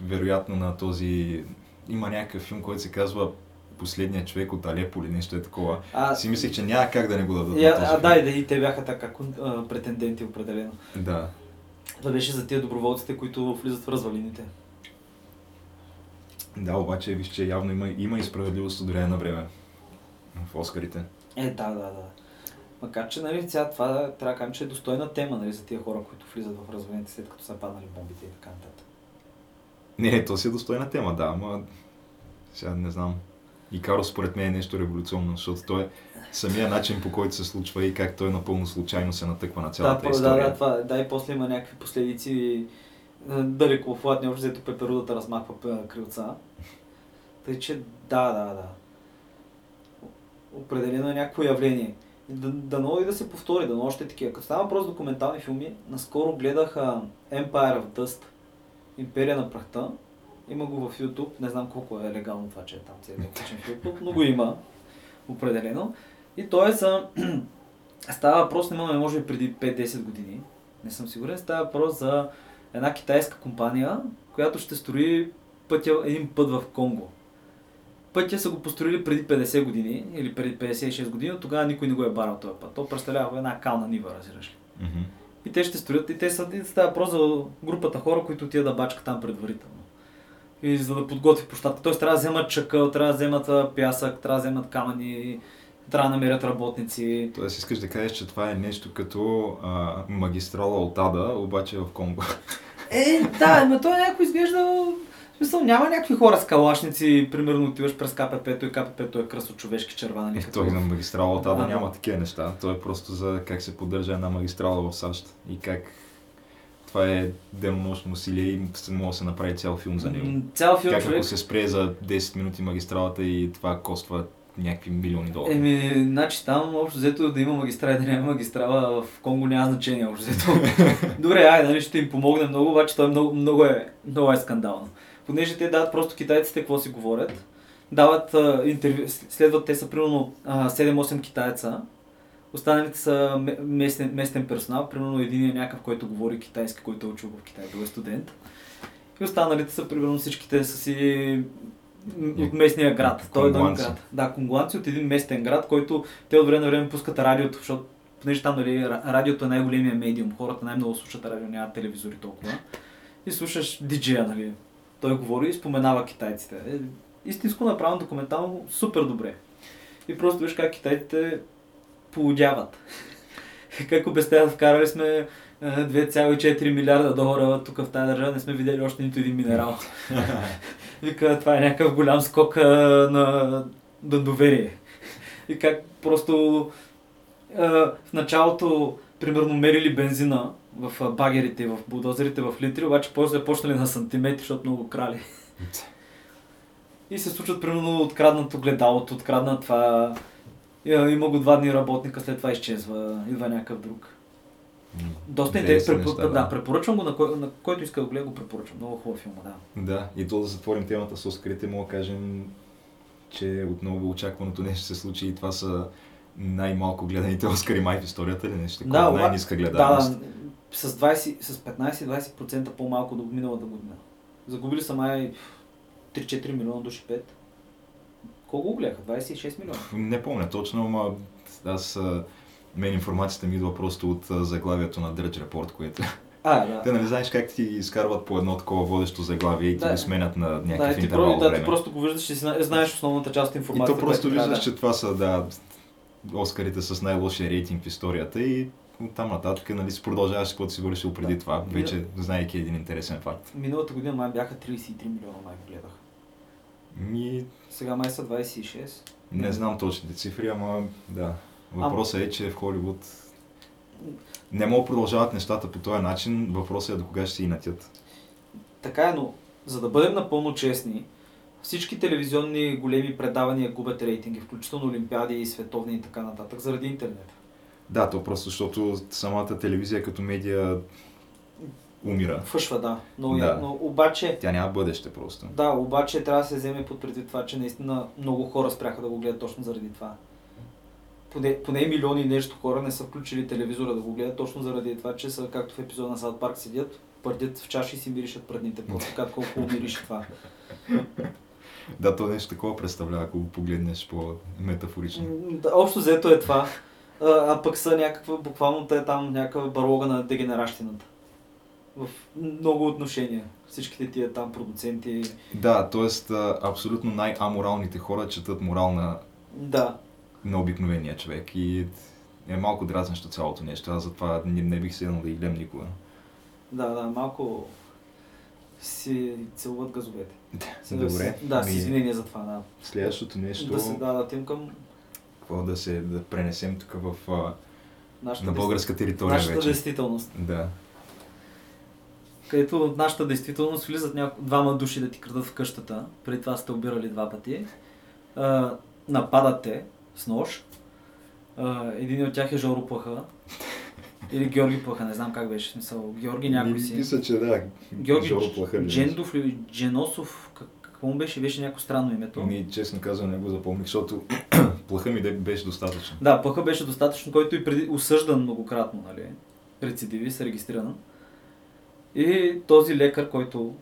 Speaker 2: вероятно на този... Има някакъв филм, който се казва Последният човек от Алепо или нещо е такова. А, си мислех, че няма как да не го дадат.
Speaker 1: Я, а, да, и да, и те бяха така претенденти определено.
Speaker 2: Да.
Speaker 1: Това беше за тия доброволците, които влизат в развалините.
Speaker 2: Да, обаче виж, че явно има, има и справедливост от време на време в Оскарите.
Speaker 1: Е, да, да, да. Макар, че нали, сега това трябва да кажем, че е достойна тема нали, за тия хора, които влизат в развоените след като са паднали бомбите и така нататък.
Speaker 2: Не, то си е достойна тема, да, ама сега не знам. И Каро според мен е нещо революционно, защото той е самия начин по който се случва и как той напълно случайно се натъква на цялата
Speaker 1: да,
Speaker 2: история.
Speaker 1: Да, да, това, да, и после има някакви последици далеко хладни, общо взето пеперудата размахва крилца. Тъй, че да, да, да. Определено е някакво явление. Да, дано и да се повтори, дано още такива. Като става просто документални филми, наскоро гледах uh, Empire of Dust, Империя на прахта. Има го в YouTube, не знам колко е легално това, че е там целият в YouTube, но го има, определено. И той е за... става въпрос, не може би преди 5-10 години, не съм сигурен, става въпрос за една китайска компания, която ще строи пътя, един път в Конго. Пътя са го построили преди 50 години или преди 56 години, тогава никой не го е барал този път. То представлява една кална нива, разбираш ли.
Speaker 2: Mm-hmm.
Speaker 1: И те ще строят, и те са, и става просто за групата хора, които отидат да бачка там предварително. И за да подготви площадка. Тоест трябва да вземат чакъл, трябва да вземат пясък, трябва да вземат камъни, трябва да намерят работници.
Speaker 2: Тоест искаш да кажеш, че това е нещо като а, магистрала от Ада, обаче в Конго.
Speaker 1: Е, да, но той някой изглежда... В смисъл, няма някакви хора с калашници, примерно отиваш през КПП-то и КПП-то е кръсо човешки черва, нали?
Speaker 2: Е, той на магистрала от Ада няма такива неща. Той е просто за как се поддържа една магистрала в САЩ и как това е денонощно усилие и може да се направи цял филм за него.
Speaker 1: Цял филм,
Speaker 2: как
Speaker 1: човек...
Speaker 2: ако се спре за 10 минути магистралата и това коства някакви милиони долари.
Speaker 1: Еми, значи там общо взето да има магистрала и да няма магистрала в Конго няма значение общо взето. Добре, айде, нали ще им помогне много, обаче това е много, много, е, много е скандално. Понеже те дават просто китайците какво си говорят, дават интервю, следват те са примерно 7-8 китайца, останалите са местен, местен персонал, примерно един е някакъв, който говори китайски, който е учил в Китай, бил е студент. И останалите са примерно всичките са си от местния град. Той е един град. Да, конгуанци от един местен град, който те от време на време пускат радиото, защото понеже там нали, радиото е най-големия медиум, хората най-много слушат радио, нямат телевизори толкова. И слушаш диджея, нали. Той говори и споменава китайците. Е, истинско направено документално супер добре. И просто виж как китайците полудяват. как обясняват, вкарали сме 2,4 милиарда долара тук в тази държава, не сме видели още нито един минерал. Вика, това е някакъв голям скок на, на доверие. И как просто а, в началото, примерно, мерили бензина в багерите, в булдозерите в литри, обаче после почнали на сантиметри, защото много крали. И се случват, примерно, откраднато гледалото, открадна това. Има го два дни работника, след това изчезва, идва някакъв друг. Доста интересно. Препор... Да, да, препоръчвам го, на, кой, на който иска да гледа, го препоръчвам. Много хубав филм, да.
Speaker 2: Да, и то да затворим темата с Оскарите, мога да кажем, че отново очакваното нещо се случи и това са най-малко гледаните Оскари май в историята или нещо такова, да, най-ниска гледаност.
Speaker 1: Да, с, 20, с 15-20% по-малко до миналата година. Загубили са май 3-4 милиона души 5. Колко го гледаха? 26 милиона?
Speaker 2: Не помня точно, ама аз мен информацията ми идва просто от заглавието на Drudge Report, което
Speaker 1: а, да.
Speaker 2: Те нали знаеш как ти изкарват по едно такова водещо заглавие и ти да. го сменят на някакъв
Speaker 1: да,
Speaker 2: интервал
Speaker 1: да,
Speaker 2: време.
Speaker 1: ти просто го виждаш и знаеш основната част от информацията.
Speaker 2: И то просто виждаш, да. че това са да, Оскарите с най-лошия рейтинг в историята и от там нататък нали, си продължаваш каквото си вършил преди да. това, вече знаеки един интересен факт.
Speaker 1: Миналата година май бяха 33 милиона май гледах.
Speaker 2: Ми...
Speaker 1: Сега май са 26.
Speaker 2: Не знам точните цифри, ама да. Въпросът е, че в Холивуд не могат продължават нещата по този начин. Въпросът е до кога ще се инатят.
Speaker 1: Така е, но за да бъдем напълно честни, всички телевизионни големи предавания губят рейтинги, включително олимпиади и световни и така нататък, заради интернет.
Speaker 2: Да, то просто защото самата телевизия като медия умира.
Speaker 1: Фъшва, да. Но, да. но обаче...
Speaker 2: Тя няма бъдеще просто.
Speaker 1: Да, обаче трябва да се вземе под предвид това, че наистина много хора спряха да го гледат точно заради това поне, поне милиони и нещо хора не са включили телевизора да го гледат, точно заради това, че са, както в епизода на Сад Парк, седят, пърдят в чаши и си миришат предните, така колко мирише това.
Speaker 2: Да, то нещо такова представлява, ако го погледнеш по-метафорично.
Speaker 1: Да, общо взето е това. А, а пък са някаква, буквално те там някаква барлога на дегенеращината. В много отношения. Всичките тия там продуценти.
Speaker 2: Да, т.е. абсолютно най-аморалните хора четат морал на,
Speaker 1: Да.
Speaker 2: на обикновения човек и е малко дразнещо цялото нещо. Аз затова не, не бих седнал да ги гледам никога.
Speaker 1: Да, да, малко си целуват газовете. С-
Speaker 2: Добре.
Speaker 1: Да, с
Speaker 2: Ами,
Speaker 1: извинение за това, да.
Speaker 2: Следващото нещо,
Speaker 1: Да се дадат към
Speaker 2: какво да се да пренесем тук в, а,
Speaker 1: нашата,
Speaker 2: на българска територия
Speaker 1: нашата
Speaker 2: вече.
Speaker 1: действителност.
Speaker 2: Да.
Speaker 1: Където в нашата действителност влизат няко... двама души да ти крадат в къщата. Преди това сте обирали два пъти. А, нападат те с нож. А, един от тях е Жоро Плаха. Или Георги Плаха, не знам как беше. Смисъл, Георги някой си.
Speaker 2: Мисля, че да.
Speaker 1: Георги
Speaker 2: Жоро Плаха ли
Speaker 1: Джендов или Дженосов. как- Какво му беше? Беше някакво странно името.
Speaker 2: Ми, честно казвам, не го запомних, защото плаха ми беше достатъчно.
Speaker 1: Да, Плаха беше достатъчно, който и преди осъждан многократно, нали? Рецидивист, регистриран. И този лекар, който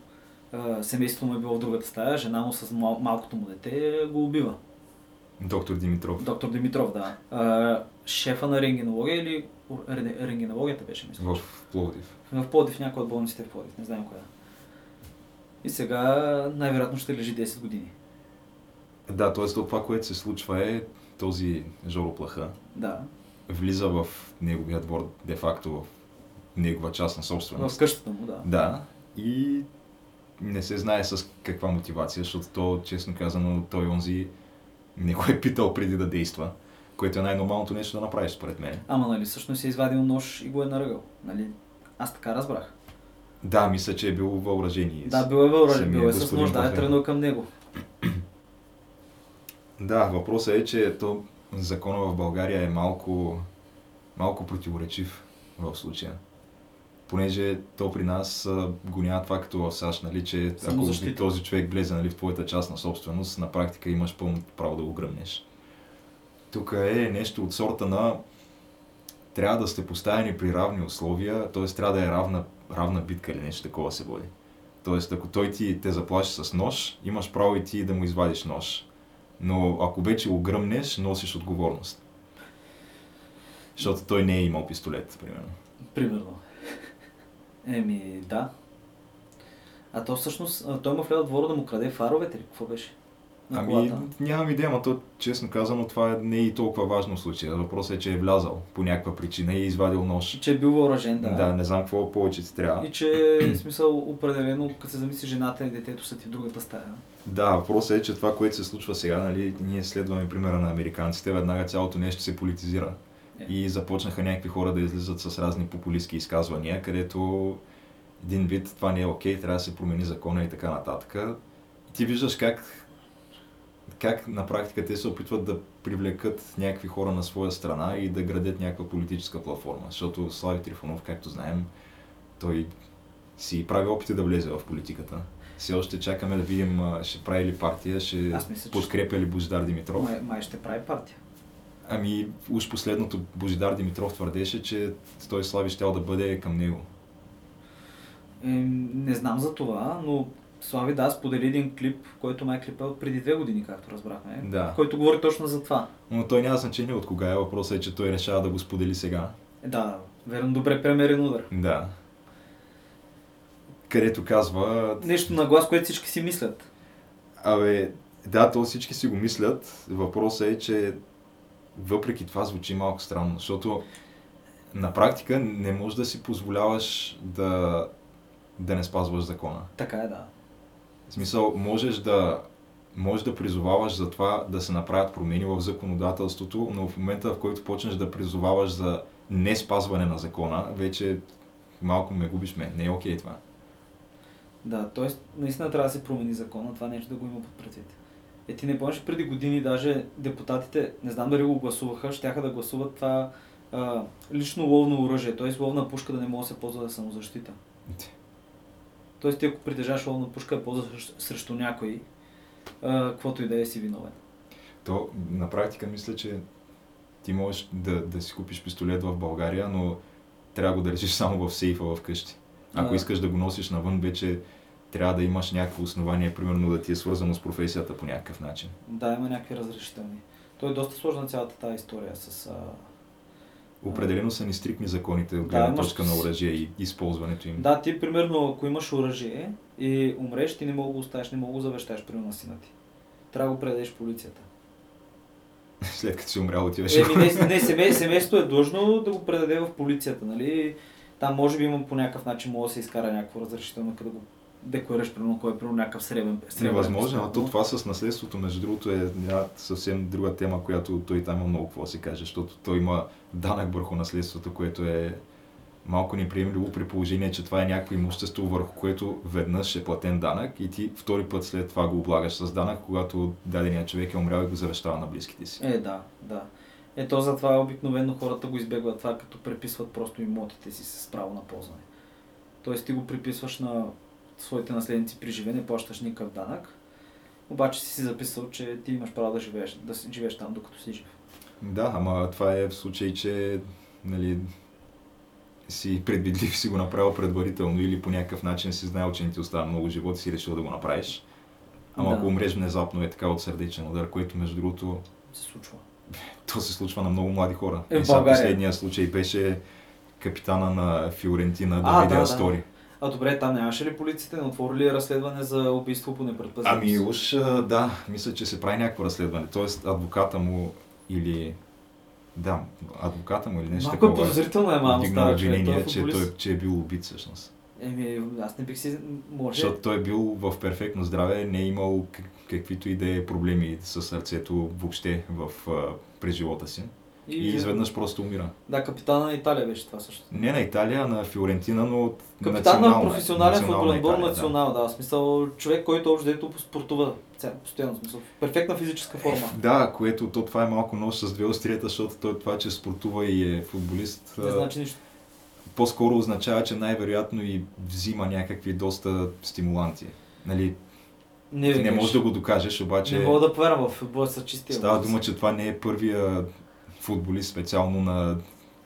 Speaker 1: а, семейството му е било в другата стая, жена му с мал- малкото му дете, го убива.
Speaker 2: Доктор Димитров.
Speaker 1: Доктор Димитров, да. А, шефа на рентгенология или ре- рентгенологията беше, мисля.
Speaker 2: В Пловдив.
Speaker 1: В Плодив, някоя от болниците в Плодив, не знам коя. И сега най-вероятно ще лежи 10 години.
Speaker 2: Да, т.е. това, което се случва е този Жоро Плаха
Speaker 1: Да.
Speaker 2: влиза в неговия двор, де-факто в негова частна
Speaker 1: В
Speaker 2: собственост.
Speaker 1: къщата му, да.
Speaker 2: Да, и не се знае с каква мотивация, защото то, честно казано, той онзи не го е питал преди да действа, което е най-нормалното нещо да направиш, според мен.
Speaker 1: Ама нали всъщност е извадил нож и го е наръгал. Нали? Аз така разбрах.
Speaker 2: Да, мисля, че е бил въоръжени.
Speaker 1: Да, бил е въоръжен, бил е с нож, да, е тръгнал към него.
Speaker 2: Да, въпросът е, че то закона в България е малко, малко противоречив в случая. Понеже то при нас го няма това като в САЩ, нали, че ако този човек влезе нали, в твоята частна собственост, на практика имаш пълно право да го гръмнеш. Тук е нещо от сорта на трябва да сте поставени при равни условия, т.е. трябва да е равна, равна битка или нещо такова се води. Тоест, ако той ти те заплаши с нож, имаш право и ти да му извадиш нож. Но ако вече го гръмнеш, носиш отговорност. Защото той не е имал пистолет, примерно.
Speaker 1: Примерно. Еми, да. А то всъщност, той му влезе в двора да му краде фаровете ли? Какво беше? На
Speaker 2: Ами,
Speaker 1: колата.
Speaker 2: нямам идея, но то, честно казано, това не е и толкова важно случая. Въпросът е, че е влязал по някаква причина и е извадил нож.
Speaker 1: Че е бил въоръжен, да.
Speaker 2: Да, не знам какво повече ти трябва.
Speaker 1: И че, в смисъл, определено, като се замисли жената и детето са ти в другата стая.
Speaker 2: Да, въпросът е, че това, което се случва сега, нали, ние следваме примера на американците, веднага цялото нещо се политизира. И започнаха някакви хора да излизат с разни популистски изказвания, където един вид това не е окей, трябва да се промени закона и така нататък. И ти виждаш как, как на практика те се опитват да привлекат някакви хора на своя страна и да градят някаква политическа платформа. Защото Слави Трифонов, както знаем, той си прави опити да влезе в политиката. Все още чакаме да видим ще прави ли партия, ще
Speaker 1: мисля,
Speaker 2: подкрепя ли Божидар Димитров.
Speaker 1: Май, май ще прави партия.
Speaker 2: Ами, уж последното Божидар Димитров твърдеше, че той Слави щял да бъде към него.
Speaker 1: Е, не знам за това, но Слави да сподели един клип, който май клипа от преди две години, както разбрахме,
Speaker 2: Да.
Speaker 1: който говори точно за това.
Speaker 2: Но той няма значение от кога е, въпросът е, че той решава да го сподели сега.
Speaker 1: Е, да, верно, добре премерен удар.
Speaker 2: Да. Където казва,
Speaker 1: Нещо на глас, което всички си мислят.
Speaker 2: абе, да, то всички си го мислят, въпросът е, че въпреки това звучи малко странно, защото на практика не можеш да си позволяваш да, да не спазваш закона.
Speaker 1: Така е, да.
Speaker 2: В смисъл, можеш да, можеш да призоваваш за това да се направят промени в законодателството, но в момента, в който почнеш да призоваваш за не спазване на закона, вече малко ме губиш мен. Не е окей това.
Speaker 1: Да, т.е. наистина трябва да се промени закона, това нещо да го има под предвид. Е, ти не помниш преди години даже депутатите, не знам дали го гласуваха, щяха да гласуват това а, лично ловно оръжие, т.е. ловна пушка да не може да се ползва за самозащита. Тоест ти ако притежаваш ловна пушка да ползваш срещу- някой, а, каквото и да е си виновен.
Speaker 2: То на практика мисля, че ти можеш да, да си купиш пистолет в България, но трябва да го държиш само в сейфа вкъщи. Ако
Speaker 1: А.
Speaker 2: искаш да го носиш навън, вече трябва да имаш някакво основание, примерно да ти е свързано с професията по някакъв начин.
Speaker 1: Да, има някакви разрешителни. Той е доста сложна цялата тази история с а,
Speaker 2: Определено са ни стрикни законите от
Speaker 1: Да,
Speaker 2: гледна
Speaker 1: имаш-
Speaker 2: точка на оръжие и използването им.
Speaker 1: Да, ти примерно, ако имаш оръжие и умреш, ти не мога да оставиш, не мога да завещаеш примерно на сина ти. Трябва да го предадеш полицията.
Speaker 2: След като си умрял, отиваш.
Speaker 1: Еми, не, не семей, семейството е длъжно да го предаде в полицията, нали? Там може би има по някакъв начин, може да се изкара някакво разрешително, като го декларираш, примерно, кой е примерно някакъв сребен. сребен
Speaker 2: Невъзможно, а то това с наследството, между другото, е една съвсем друга тема, която той там има много какво се каже, защото той има данък върху наследството, което е малко неприемливо при положение, че това е някакво имущество, върху което веднъж е платен данък и ти втори път след това го облагаш с данък, когато даденият човек е умрял и го завещава на близките си.
Speaker 1: Е, да, да. Ето затова обикновено хората го избегват това, като преписват просто имотите си с право на ползване. Тоест ти го приписваш на своите наследници при живе, не плащаш никакъв данък, обаче си си записал, че ти имаш право да живееш, да живееш там, докато си жив.
Speaker 2: Да, ама това е в случай, че нали, си предвидлив, си го направил предварително или по някакъв начин си знаел, че не ти остава много живот и си решил да го направиш. Ама
Speaker 1: Да.
Speaker 2: ако умреш внезапно е така от сърдечен удар, което между другото
Speaker 1: Се случва.
Speaker 2: то се случва на много млади хора.
Speaker 1: Е,
Speaker 2: и сега последния случай беше капитана на Фиорентина
Speaker 1: А,
Speaker 2: Давиде
Speaker 1: да, да. А добре, там нямаше ли полицията, не отворили ли разследване за убийство по непредпазливост?
Speaker 2: Ами уж да, мисля, че се прави някакво разследване. Тоест адвоката му или да, адвоката му или нещо
Speaker 1: Малко е
Speaker 2: такова.
Speaker 1: подозрително е, мамо, стара човек, той е
Speaker 2: че, той, че е бил убит всъщност.
Speaker 1: Еми, аз не бих си... Може...
Speaker 2: Защото той е бил в перфектно здраве, не е имал каквито и да е проблеми с сърцето въобще в, през живота си. И изведнъж просто умира.
Speaker 1: Да, капитана на Италия беше това също.
Speaker 2: Не на Италия, на Фиорентина, но от
Speaker 1: Капитан на професионален футболен отбор,
Speaker 2: да.
Speaker 1: национал, да. В смисъл, човек, който общо дето спортува. Ця- Постоянно, смисъл. Перфектна физическа форма.
Speaker 2: Да, което то това е малко нож с две острията, защото той това, че спортува и е футболист,
Speaker 1: Не значи нищо.
Speaker 2: по-скоро означава, че най-вероятно и взима някакви доста стимуланти. Нали,
Speaker 1: Не,
Speaker 2: не можеш да го докажеш, обаче
Speaker 1: Не мога да повярвам в футбола са чисти.
Speaker 2: става дума, че това не е първия футболист специално на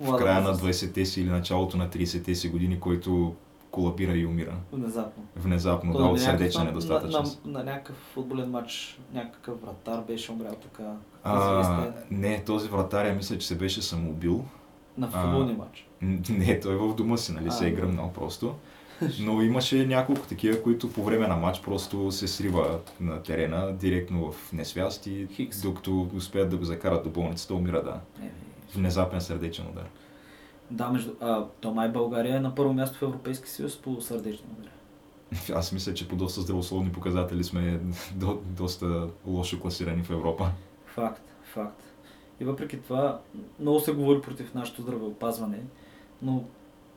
Speaker 2: в края на
Speaker 1: възраст.
Speaker 2: 20-те си или началото на 30-те си години, който колабира и умира.
Speaker 1: Внезапно.
Speaker 2: Внезапно,
Speaker 1: Той
Speaker 2: да,
Speaker 1: бе
Speaker 2: от сърдечна недостатъчност.
Speaker 1: На, на, на, някакъв футболен матч, някакъв вратар беше умрял така.
Speaker 2: А,
Speaker 1: известен.
Speaker 2: не, този вратаря мисля, че се беше самоубил.
Speaker 1: На футболния матч.
Speaker 2: Не, той в дома си, нали,
Speaker 1: А,
Speaker 2: се е гръмнал просто. Но имаше няколко такива, които по време на матч просто се срива на терена, директно в несвяст и
Speaker 1: Хикс.
Speaker 2: докато успеят да го закарат до болницата, умира, да.
Speaker 1: Еми,
Speaker 2: Внезапен сърдечен удар.
Speaker 1: Да, между... А, то май България е на първо място в Европейски съюз по сърдечни удари.
Speaker 2: Аз мисля, че по доста здравословни показатели сме до, доста лошо класирани в Европа.
Speaker 1: Факт, факт. И въпреки това, много се говори против нашето здравеопазване, но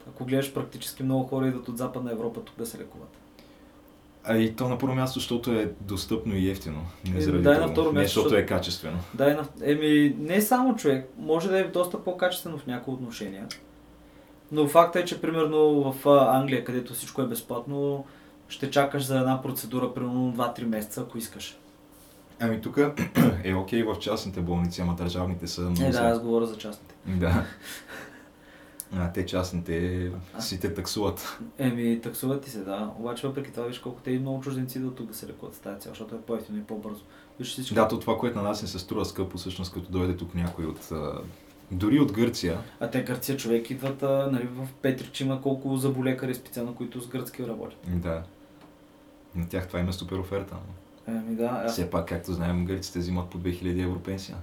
Speaker 1: ако гледаш практически много хора идват от Западна Европа тук да се лекуват.
Speaker 2: А и то на първо място, защото е достъпно и ефтино. Не
Speaker 1: Е,
Speaker 2: заради
Speaker 1: да, и на второ
Speaker 2: Не,
Speaker 1: място,
Speaker 2: защото
Speaker 1: защото-
Speaker 2: е качествено.
Speaker 1: Да, и на... Еми, не е само човек. Може да е доста по-качествено в някои отношения. Но факта е, че примерно в Англия, където всичко е безплатно, ще чакаш за една процедура примерно 2-3 месеца, ако искаш.
Speaker 2: Ами тук е окей в частните болници, ама държавните са много
Speaker 1: Е, да,
Speaker 2: зле.
Speaker 1: аз говоря за частните.
Speaker 2: Да. А, те частните си те таксуват.
Speaker 1: Еми, таксуват ти се, да. Обаче въпреки това, виж колко те и много чужденци идват тук да се лекуват с тази цел, защото е по-ефтино и по-бързо. Виж всички.
Speaker 2: Да, то това, което на нас не се струва скъпо, всъщност като дойде тук някой от... а, Дори от Гърция,
Speaker 1: А те Гърция човек идват, а, нали, в Петрич има колко заболекари специално, които с гръцки работят.
Speaker 2: да. На тях това има супер оферта.
Speaker 1: Еми да, аз...
Speaker 2: Все пак, както знаем, гърците взимат по 2000 евро пенсия.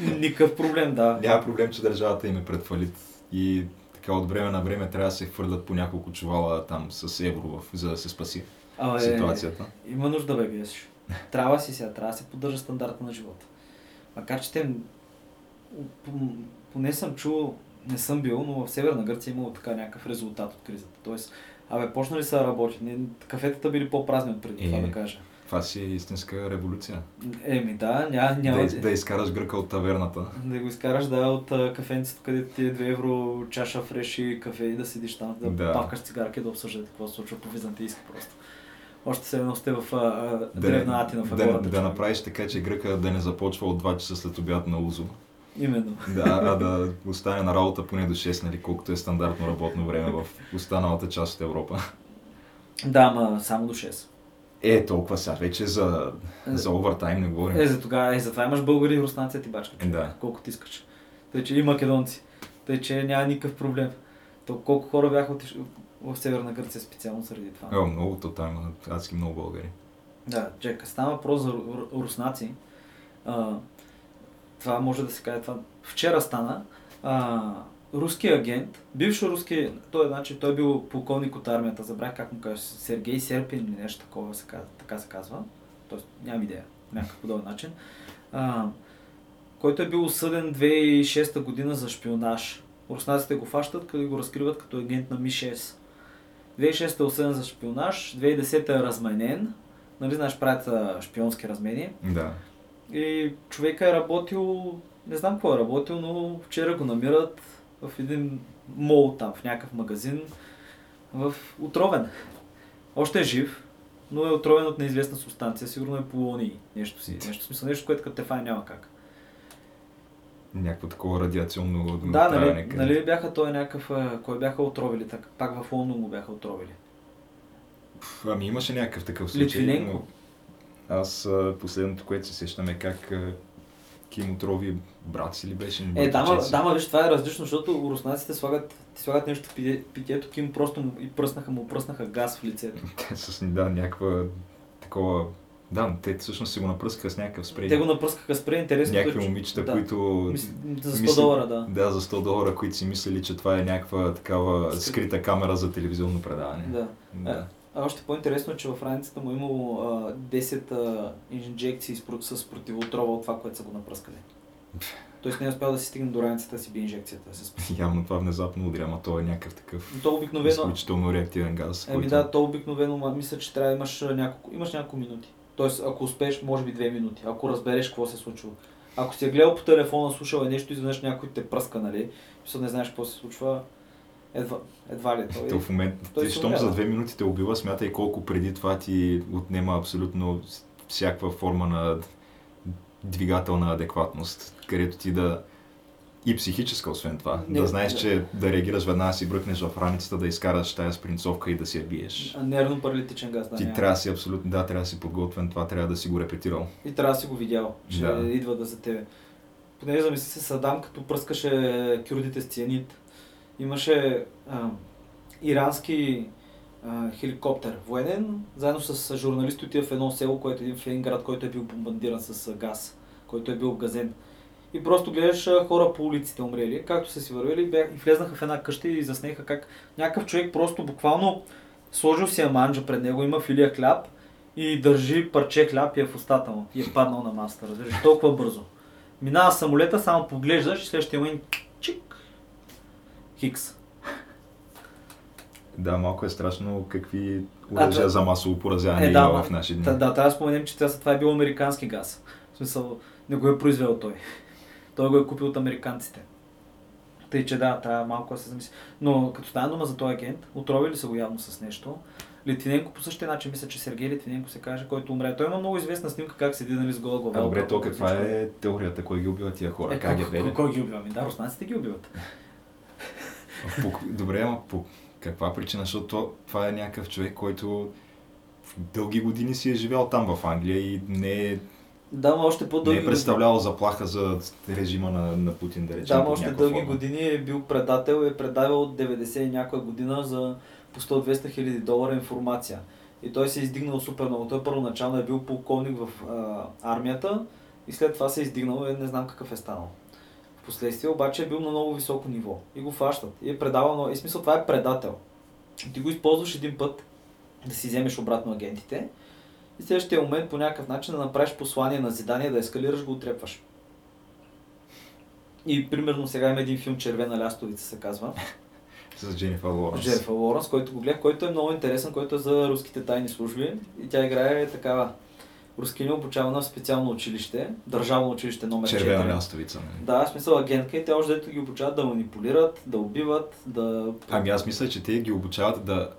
Speaker 1: Никакъв проблем, да.
Speaker 2: Няма проблем, че държавата им е пред фалит. И така от време на време трябва да се хвърлят по няколко чувала там с евро, за да се спаси
Speaker 1: Абе,
Speaker 2: ситуацията.
Speaker 1: Има нужда бе, Гесиш. Трябва си сега, трябва да се поддържа стандарта на живота. Макар, че те, поне съм чул, не съм бил, но в Северна Гърция е имало така някакъв резултат от кризата. Тоест, абе, почнали са да работят. Кафетата били по-празни от преди, това
Speaker 2: Е.
Speaker 1: да кажа.
Speaker 2: Това си е истинска революция.
Speaker 1: Еми да, ня, няма
Speaker 2: Да,
Speaker 1: да,
Speaker 2: из- да изкараш гръка от таверната.
Speaker 1: да го изкараш да, от а, кафенцето, където ти е 2 евро чаша фреш и кафе и да седиш там, да,
Speaker 2: Да.
Speaker 1: павкаш цигарка и да обсъждате какво се случва по византийски просто. Още се едно сте в а, а,
Speaker 2: Да,
Speaker 1: древна Атина в
Speaker 2: да, да,
Speaker 1: човек.
Speaker 2: направиш така, че гръка да не започва от 2 часа след обяд на Узо.
Speaker 1: Именно.
Speaker 2: Да, а да остане на работа поне до 6, нали, колкото е стандартно работно време в останалата част от Европа.
Speaker 1: Да, ама само до 6.
Speaker 2: Е, толкова сега. Вече за, за овертайм не говорим.
Speaker 1: Е, за тогава, е, затова имаш българи и руснаци ти бачка. човек.
Speaker 2: Да.
Speaker 1: Колкото искаш. Тъй, че и македонци. Тъй, че няма никакъв проблем. То колко хора бяха отишли в Северна Гърция специално заради това.
Speaker 2: О, много то там има адски много българи.
Speaker 1: Да, чека, става въпрос за ру- ру- руснаци. А, това може да се каже, това вчера стана. А, руски агент, бивш руски, той, значи, той е бил полковник от армията, забравих как му кажеш, Сергей Серпин или нещо такова, се казва, така се казва. Тоест, нямам идея, някакъв подобен начин. А, който е бил осъден 2006 година за шпионаж. Руснаците го фащат, като го разкриват като агент на Ми-6. 2006 е осъден за шпионаж, 2010 е разменен, нали знаеш, правят шпионски размени.
Speaker 2: Да.
Speaker 1: И човека е работил, не знам какво е работил, но вчера го намират в един мол там, в някакъв магазин, в отровен. Още е жив, но е отровен от неизвестна субстанция, сигурно е полоний, нещо си, нещо смисъл, нещо, което като те фай няма как.
Speaker 2: Някакво такова радиационно
Speaker 1: Да, нали, нали бяха той някакъв, кой бяха отровили, так, пак в Лондон го бяха отровили.
Speaker 2: Ами имаше някакъв такъв случай.
Speaker 1: Литвиненко.
Speaker 2: Но аз последното, което се сещам е как а, Ким отрови брат си ли беше?
Speaker 1: Е, дама,
Speaker 2: си.
Speaker 1: дама, виж, това е различно, защото руснаците слагат, слагат нещо в пите- питието, Ким просто му, и пръснаха му, пръснаха газ в лицето.
Speaker 2: Те с да, някаква такова... Да, те всъщност се го напръскаха с някакъв спрей.
Speaker 1: Те го напръскаха спре, интересно.
Speaker 2: Някакви момичета,
Speaker 1: да.
Speaker 2: които...
Speaker 1: За 100
Speaker 2: мисли-
Speaker 1: долара, да.
Speaker 2: Да, за 100 долара, които си мислили, че това е някаква такава
Speaker 1: Скри-
Speaker 2: скрита камера за телевизионно предаване.
Speaker 1: да.
Speaker 2: да.
Speaker 1: А още по-интересно е, че в раницата му е имало а, 10 а, инжекции с, с противоотрова от това, което са го напръскали. Тоест не е успял да си стигне до раницата си би инжекцията. Да се спаси.
Speaker 2: Явно това внезапно удря, ама то е някакъв такъв
Speaker 1: то обикновено,
Speaker 2: изключително реактивен газ.
Speaker 1: Еми да, то обикновено, мисля, че трябва да имаш няколко, имаш няколко минути. Тоест, ако успееш, може би две минути, ако разбереш какво се е случило. Ако си е гледал по телефона, слушал е нещо, изведнъж някой те пръска, нали? Мисля, не знаеш какво се случва, едва, едва ли той.
Speaker 2: То в момент,
Speaker 1: той
Speaker 2: щом за две минути те убива, смятай колко преди това ти отнема абсолютно всякаква форма на двигателна адекватност, където ти да и психическа, освен това.
Speaker 1: Не,
Speaker 2: да знаеш,
Speaker 1: да.
Speaker 2: че да реагираш веднага, си бръкнеш в раницата, да изкараш тая спринцовка и да си я биеш.
Speaker 1: Нервно паралитичен газ, да.
Speaker 2: Ти
Speaker 1: няма.
Speaker 2: трябва да си абсолютно, да, трябва да си подготвен, това трябва да си го репетирал.
Speaker 1: И трябва да си го видял, че
Speaker 2: Да.
Speaker 1: идва да за тебе. Понеже замисли се Садам, като пръскаше кюрдите с цианид, имаше а, ирански а, хеликоптер военен, заедно с журналисти отива в едно село, което е един в един град, който е бил бомбардиран с газ, който е бил газен. И просто гледаш хора по улиците умрели, както са си вървели, и влезнаха в една къща и заснеха как някакъв човек просто буквално сложил си аманджа пред него, има филия хляб и държи парче хляб и е в устата му и е паднал на масата, разбираш, толкова бързо. Минава самолета, само поглеждаш и следващия момент хикс.
Speaker 2: Да, малко е страшно какви оръжия
Speaker 1: да.
Speaker 2: за масово поразяване
Speaker 1: Е, да,
Speaker 2: има
Speaker 1: ма-
Speaker 2: в наши дни.
Speaker 1: Да, да, трябва да споменем, че това, е бил американски газ. В смисъл, не го е произвел той. Той го е купил от американците. Тъй, че да, трябва малко се замисли. Но като стана дума за този агент, отровили са го явно с нещо. Литвиненко по същия начин, мисля, че Сергей Литвиненко се каже, който умре. Той има много известна снимка как седи нали, с гола глава.
Speaker 2: Добре, то каква е теорията? Кой ги убива тия хора?
Speaker 1: Е,
Speaker 2: как
Speaker 1: кой,
Speaker 2: бе?
Speaker 1: кой, кой ги убива? Ми, да, руснаците ги убиват.
Speaker 2: По, добре, ама по каква причина? Защото то- това е някакъв човек, който дълги години си е живял там в Англия и не е,
Speaker 1: Да, но още
Speaker 2: не
Speaker 1: по-дълги
Speaker 2: е представлявал заплаха за режима на, на Путин, да речем.
Speaker 1: Да,
Speaker 2: под
Speaker 1: още дълги
Speaker 2: форма.
Speaker 1: години е бил предател, е предавал от 90 и някоя година за по 100-200 хиляди долара информация. И той се е издигнал супер много. Той първоначално е бил полковник в а, армията и след това се е издигнал и не знам какъв е станал. Впоследствие обаче е бил на много високо ниво и го фащат. И е предавал. И смисъл това е предател. Ти го използваш един път да си вземеш обратно агентите и следващия момент по някакъв начин да направиш послание на задание, да ескалираш, го отрепваш. И примерно сега има един филм Червена лястовица се казва.
Speaker 2: С Дженифър Лоренс.
Speaker 1: Джерфа Лоренс, който го гледах, който е много интересен, който е за руските тайни служби. И тя играе такава рускиня обучавана в специално училище, държавно училище номер 4.
Speaker 2: Червена лястовица. нали?
Speaker 1: Да, в смисъл агентка и те още дето ги обучават да манипулират, да убиват, да...
Speaker 2: Ами аз мисля, че те ги обучават да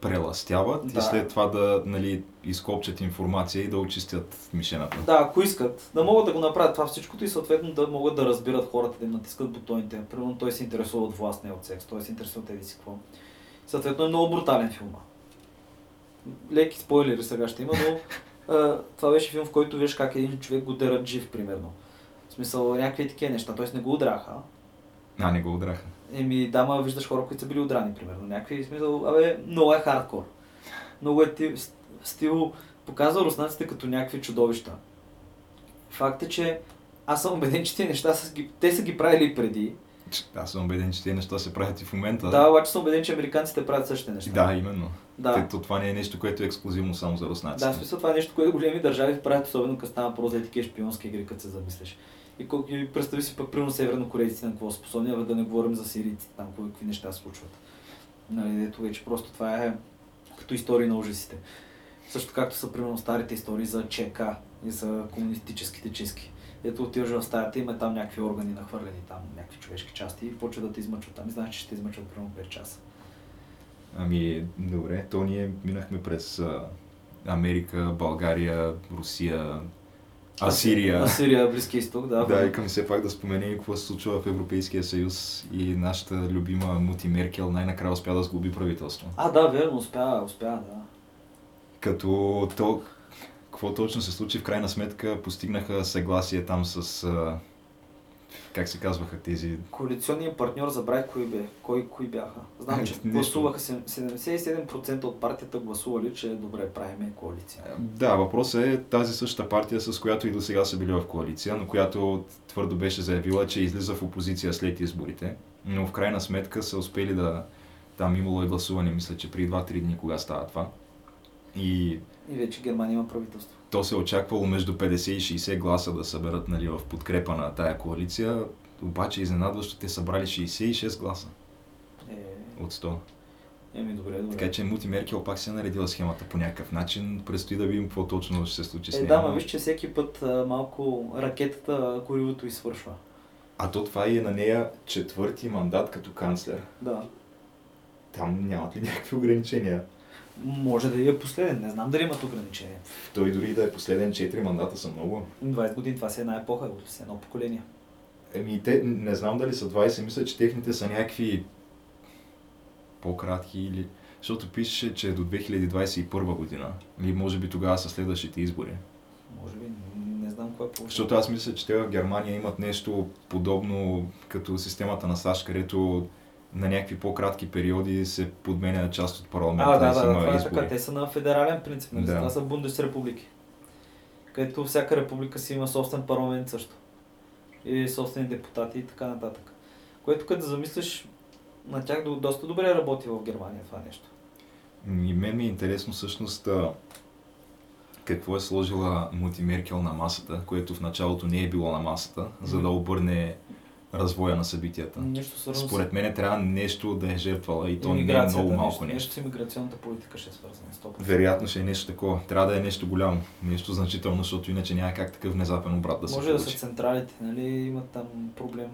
Speaker 2: преластяват
Speaker 1: Да.
Speaker 2: и след това да нали, изкопчат информация и да очистят мишената.
Speaker 1: Да, ако искат, да могат да го направят това всичкото и съответно да могат да разбират хората, да им натискат бутоните. Примерно той се интересува от власт, не от секс, той се интересува от еди си какво. Съответно е много брутален филма. Леки спойлери сега ще има, но а, това беше филм, в който виж как един човек го дерат жив, примерно. В смисъл, някакви такива неща. Т.е. не го удраха.
Speaker 2: А, не го удраха.
Speaker 1: Еми, да, ма виждаш хора, които са били удрани, примерно. Някакви смисъл, абе, много е хардкор. Много е ти, стил, показва руснаците като някакви чудовища. Факт е, че аз съм убеден, че тези неща са, те са ги правили преди.
Speaker 2: Аз съм убеден, че тези неща се правят и в момента.
Speaker 1: Да, обаче съм убеден, че американците правят същите неща.
Speaker 2: Да, именно.
Speaker 1: Да.
Speaker 2: То, това не е нещо, което е ексклюзивно само за руснаците.
Speaker 1: Да, в смисъл това е нещо, което големи държави правят, особено като става про за такива шпионски игри, като се замислиш. И, представи си пък, примерно, севернокорейците на какво способни, да не говорим за сирийците, там какви неща случват. Нали, ето вече просто това е като истории на ужасите. Също както са, примерно, старите истории за ЧК и за комунистическите чистки. Ето отиваш в стаята, има там някакви органи нахвърлени, там някакви човешки части и почва да те измъчват там. И знаеш, че ще те измъчват примерно 5 часа.
Speaker 2: Ами, добре, то ние минахме през Америка, България, Русия, Асирия.
Speaker 1: Асирия, Близки изток, да.
Speaker 2: Да, искам все пак да споменем какво се случва в Европейския съюз и нашата любима Мути Меркел най-накрая успя да сглоби правителство.
Speaker 1: А, да, верно, успя, успя, да.
Speaker 2: Като то, какво точно се случи, в крайна сметка постигнаха съгласие там с, как се казваха тези...
Speaker 1: Коалиционният партньор забравих кои, бе, кой, кои бяха. Знам,
Speaker 2: Е,
Speaker 1: че гласуваха сем- 77% от партията гласували, че е добре, правиме коалиция.
Speaker 2: Да, въпросът е тази същата партия, с която и до сега са били в коалиция, но която твърдо беше заявила, че излиза в опозиция след изборите. Но в крайна сметка са успели да... Там имало и гласуване, мисля, че при 2-3 дни, кога става това. И
Speaker 1: И вече Германия има правителство.
Speaker 2: То се е очаквало между 50 и 60 гласа да съберат нали, в подкрепа на тая коалиция, обаче изненадващо те събрали 66 гласа
Speaker 1: Е,
Speaker 2: от 100.
Speaker 1: еми, добре, добре.
Speaker 2: Така че Мути Меркел пак се е наредила схемата по някакъв начин. Предстои да видим какво точно ще се случи с
Speaker 1: Е,
Speaker 2: нея.
Speaker 1: да, ма виж, че всеки път а, малко ракетата, коривото изсвършва.
Speaker 2: А то това и е на нея четвърти мандат като канцлер.
Speaker 1: Да.
Speaker 2: Там нямат ли някакви ограничения?
Speaker 1: Може да е последен, не знам дали имат ограничения.
Speaker 2: Той дори да е последен 4 мандата са много.
Speaker 1: 20 години, това си е една епоха, с едно поколение.
Speaker 2: Еми, те не знам дали са 20, мисля, че техните са някакви по-кратки или... Защото пише, че е до 2021 година. Или може би тогава са следващите избори.
Speaker 1: Може би, не знам кое е по
Speaker 2: Защото аз мисля, че те в Германия имат нещо подобно като системата на САЩ, където на някакви по-кратки периоди се подменя част от парламента
Speaker 1: А, да, да, да, това е така. Те са на федерален принцип, нали?
Speaker 2: Да.
Speaker 1: Това са бундесрепублики. Където всяка република си има собствен парламент също. И собствени депутати и така нататък. Което като замислиш, на тях до- доста добре работи в Германия това нещо.
Speaker 2: И мен ми е интересно всъщност какво е сложила Мути Меркел на масата, което в началото не е било на масата, за да обърне развоя на събитията.
Speaker 1: Нещо свързано
Speaker 2: Според мен трябва нещо да е жертвала и то не е много малко
Speaker 1: нещо.
Speaker 2: нещо.
Speaker 1: С иммиграционната политика ще е свързано с 100%.
Speaker 2: Вероятно ще е нещо такова. Трябва да е нещо голямо, нещо значително, защото иначе няма как такъв внезапен обрат да се
Speaker 1: Може да
Speaker 2: получи.
Speaker 1: са централите, нали, имат там проблем.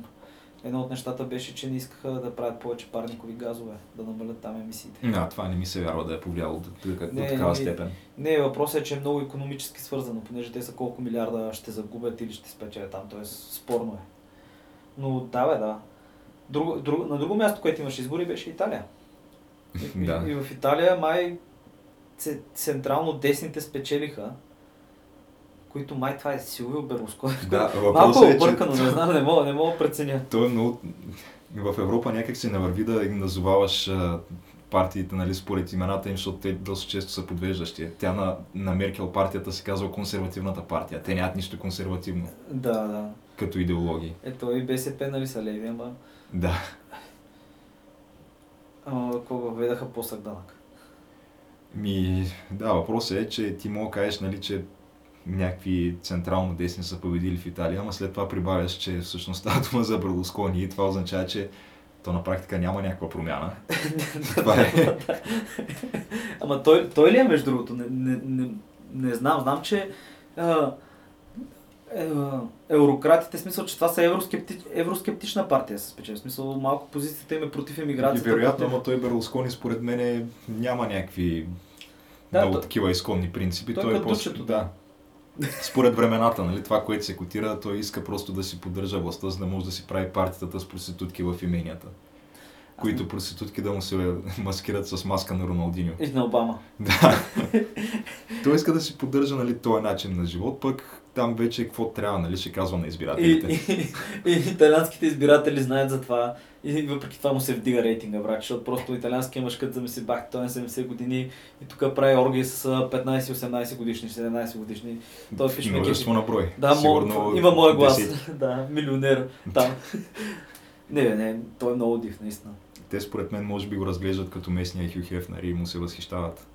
Speaker 1: Едно от нещата беше, че не искаха да правят повече парникови газове, да намалят там емисиите.
Speaker 2: Да, това не ми се вярва да е повлияло до, до, до
Speaker 1: Не,
Speaker 2: такава
Speaker 1: не.
Speaker 2: степен.
Speaker 1: Не, въпросът е, че е много економически свързано, понеже те са колко милиарда ще загубят или ще спечелят там, т.е. спорно е. Но да, бе, да. Друго, друго, на друго място, което имаше избори, беше Италия. И,
Speaker 2: Да.
Speaker 1: и, и в Италия май централно десните спечелиха, които май това е Силвио Берлускони.
Speaker 2: Да,
Speaker 1: Малко е
Speaker 2: е, че
Speaker 1: объркано, не знам, не мога, не мога преценя.
Speaker 2: То е много... В Европа някак се навърви да ги назоваваш партиите нали, според имената им, защото те доста често са подвеждащи. Тя на, на Меркел партията се казва консервативната партия. Те нямат нищо консервативно
Speaker 1: Да, да.
Speaker 2: като идеологии.
Speaker 1: Ето и БСП, нали са леви, ама,
Speaker 2: Да.
Speaker 1: ама какво въведаха по-сък данък.
Speaker 2: Ми, да, въпросът е, че ти мога да кажеш, нали, че някакви централно десни са победили в Италия, ама след това прибавяш, че всъщност става дума за Берлускони и това означава, че то на практика няма някаква промяна. това е.
Speaker 1: Ама той, той ли е между другото? Не, не, не, не знам. Знам, че а, е, еврократите, смисъл, че това са евроскептич, евроскептична партия, се спечели. В смисъл, малко позицията им е против
Speaker 2: И
Speaker 1: емиграцията.
Speaker 2: вероятно,
Speaker 1: против...
Speaker 2: ама той Берлускони според мен няма някакви
Speaker 1: Да,
Speaker 2: много
Speaker 1: то-
Speaker 2: такива изконни принципи.
Speaker 1: той
Speaker 2: Той, е просто,
Speaker 1: дучето,
Speaker 2: да. Според времената, нали, това, което се котира, той иска просто да си поддържа властта, за да може да си прави партията с проститутки в именията. които проститутки да му се маскират с маска на Роналдиньо.
Speaker 1: И на Обама.
Speaker 2: Да. Той иска да си поддържа нали, този начин на живот, пък там вече какво трябва, нали, ще казва на
Speaker 1: И,
Speaker 2: избирателите.
Speaker 1: и, и, италианските избиратели знаят за това. И въпреки това му се вдига рейтинга, брат, защото просто италианския мъж, като замисли, бах, той е на 70 години и тук прави оргии с а, 15-18 годишни, 17 годишни. Той пише ме
Speaker 2: Множество на брой.
Speaker 1: Да,
Speaker 2: Сигурно
Speaker 1: има мой глас. да, милионер там. не, не, той е много див, наистина.
Speaker 2: Те според мен може би го разглеждат като местния Хю Хефнер и му се възхищават.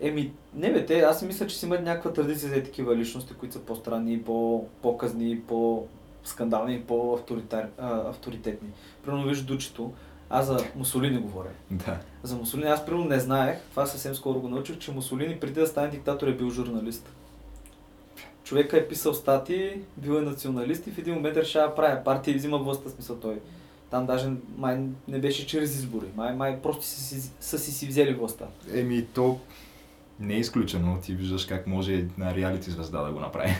Speaker 1: Еми, не бе, те, аз мисля, че си имат някаква традиция за такива личности, които са по-странни, по- по-казни, по-скандални по-авторитетни. Примерно виж Дучето, аз за Мусолини говоря.
Speaker 2: Да.
Speaker 1: За Мусолини аз примерно не знаех, това съвсем скоро го научих, че Мусолини преди да стане диктатор е бил журналист. Човека е писал статии, бил е националист и в един момент решава да прави партия и взима властта, смисъл той. Там даже май не беше чрез избори, май, май просто си, си, са си си взели властта.
Speaker 2: Еми, то не е изключено. Ти виждаш как може една реалити звезда да го направи.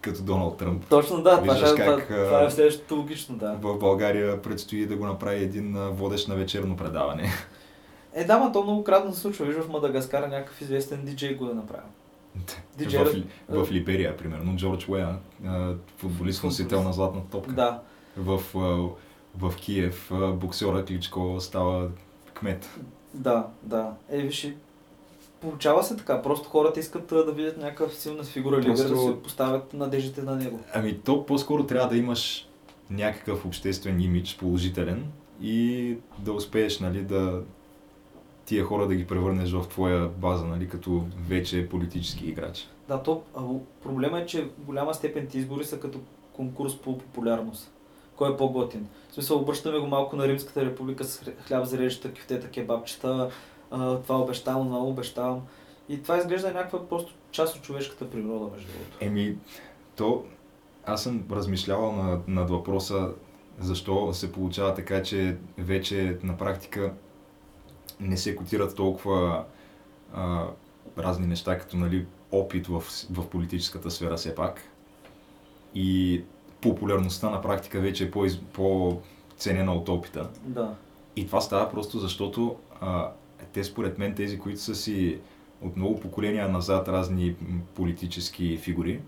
Speaker 2: Като Доналд Тръмп.
Speaker 1: Точно да, това,
Speaker 2: Виждаш
Speaker 1: това,
Speaker 2: как,
Speaker 1: това
Speaker 2: а,
Speaker 1: е следващото логично, да.
Speaker 2: В България предстои да го направи един водещ на вечерно предаване.
Speaker 1: Е, да, ма то многократно се случва. Виж в Мадагаскар някакъв известен диджей го е направил. Диджей,
Speaker 2: в, в Либерия, примерно, Джордж Уея, футболист носител на златна топка.
Speaker 1: Да.
Speaker 2: В, в Киев боксера Кличко става кмет.
Speaker 1: Да, да. Е, виж, получава се така. Просто хората искат да видят някакъв силна фигура да
Speaker 2: Просто-
Speaker 1: се поставят надеждите на него.
Speaker 2: Ами то по-скоро трябва да имаш някакъв обществен имидж положителен и да успееш нали, да тия хора да ги превърнеш в твоя база, нали, като вече политически играч.
Speaker 1: Да, то проблема е, че в голяма степен ти избори са като конкурс по популярност. Кой е по-готин? В смисъл, обръщаме го малко на Римската република с хля- хляб за режета, кюфтета, кебабчета, а, това обещавам, това обещавам. И това изглежда някаква просто част от човешката природа, между другото.
Speaker 2: Еми, то аз съм размишлявал над, над въпроса защо се получава така, че вече на практика не се котират толкова а, разни неща, като нали, опит в, в политическата сфера все пак. И популярността на практика вече е по-из- по-ценена от опита.
Speaker 1: Да.
Speaker 2: И това става просто защото а, те според мен, тези, които са си от много поколения назад разни политически фигури,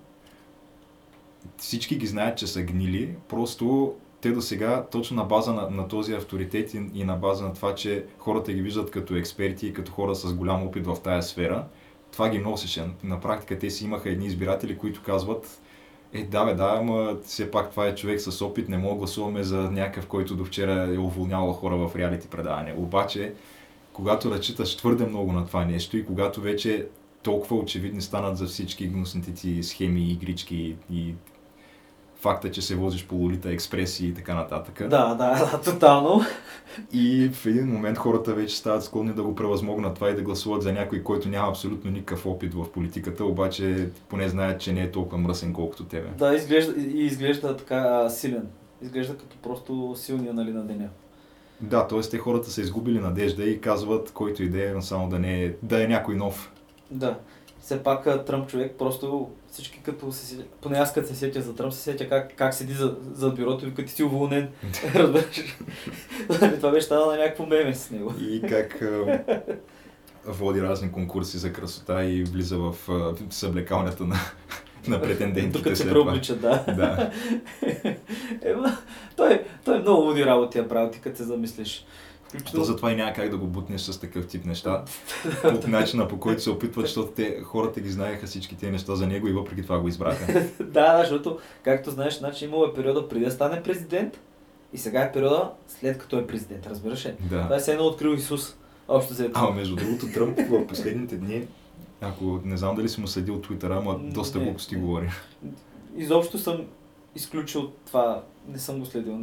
Speaker 2: всички ги знаят, че са гнили, просто те до сега, точно на база на, на този авторитет и, и на база на това, че хората ги виждат като експерти и като хора с голям опит в тая сфера, това ги носеше. На практика те си имаха едни избиратели, които казват, е, да, бе, да, ама все пак това е човек с опит, не мога да гласуваме за някакъв, който до вчера е уволнявал хора в реалити предаване. Обаче, когато разчиташ твърде много на това нещо и когато вече толкова очевидни станат за всички гнусните ти схеми, игрички и факта, че се возиш по Лолита експреси и така нататък.
Speaker 1: Да, да, да, тотално.
Speaker 2: И в един момент хората вече стават склонни да го превъзмогнат това и да гласуват за някой, който няма абсолютно никакъв опит в политиката, обаче поне знаят, че не е толкова мръсен, колкото тебе.
Speaker 1: Да, изглежда, и изглежда така силен. Изглежда като просто силния нали, на деня.
Speaker 2: Да, т.е. те хората са изгубили надежда и казват, който идея, но само да не е, да е някой нов.
Speaker 1: Да. Все пак Тръмп човек, просто всички като се поне аз като се сетя за Тръмп, се сетя как, как седи за, за бюрото и като ти си уволнен. Разбираш? Това беше станало на някакво меме с него.
Speaker 2: И как води разни конкурси за красота и влиза в съблекалнята на, на претендентите
Speaker 1: Докато се
Speaker 2: след това.
Speaker 1: преоблича, да.
Speaker 2: Да.
Speaker 1: Ема, той, той много луди работи е правил, ти като се замислиш.
Speaker 2: То затова и няма как да го бутнеш с такъв тип неща. По начина по който се опитват, защото те, хората ги знаеха всички тези неща за него и въпреки това го избраха.
Speaker 1: да, защото, както знаеш, значи имало е периода преди да стане президент и сега е периода след като е президент, разбираш ли? Това
Speaker 2: Да.
Speaker 1: е все едно открил Исус. Общо взето.
Speaker 2: Ама между другото, Тръмп в последните дни, ако не знам дали си му следил Твитъра, ама доста глупости говори.
Speaker 1: Изобщо съм изключил това, не съм го следил.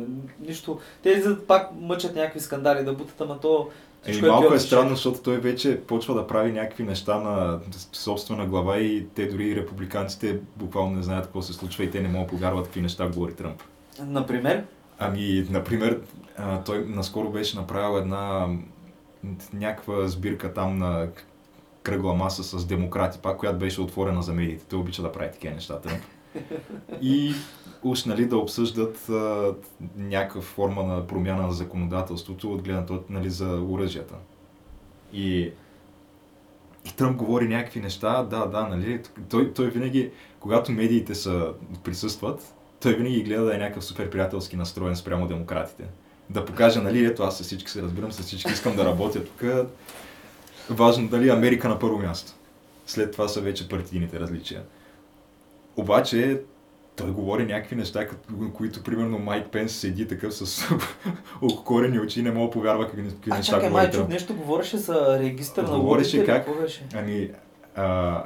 Speaker 1: Нищо. Те пак мъчат някакви скандали да бутат, ама то... Всичко
Speaker 2: малко е странно, защото той вече почва да прави някакви неща на собствена глава и те дори и републиканците буквално не знаят какво се случва и те не могат да повярват какви неща говори Тръмп.
Speaker 1: Например,
Speaker 2: Ами, например, той наскоро беше направил една някаква сбирка там на кръгла маса с демократи, пак, която беше отворена за медиите. Той обича да прави такива неща, Тръмп. И уж нали, да обсъждат някаква форма на промяна на законодателството от гледна точка нали, за оръжията. И, и Тръмп говори някакви неща, да, да, нали, той, той винаги, когато медиите са, присъстват, той винаги гледа да е някакъв супер приятелски настроен спрямо демократите. Да покаже, нали, ето аз с всички се разбирам, с всички искам да работя тук. Важно дали Америка на първо място. След това са вече партийните различия. Обаче, той говори някакви неща, като, които, примерно, Майк Пенс седи такъв с окорени очи не мога да повярва какви, какви
Speaker 1: А
Speaker 2: неща
Speaker 1: чакай,
Speaker 2: говори.
Speaker 1: май, чух
Speaker 2: Тръмп.
Speaker 1: нещо говореше за регистър на
Speaker 2: Говореше как-
Speaker 1: беше?
Speaker 2: Ами, а,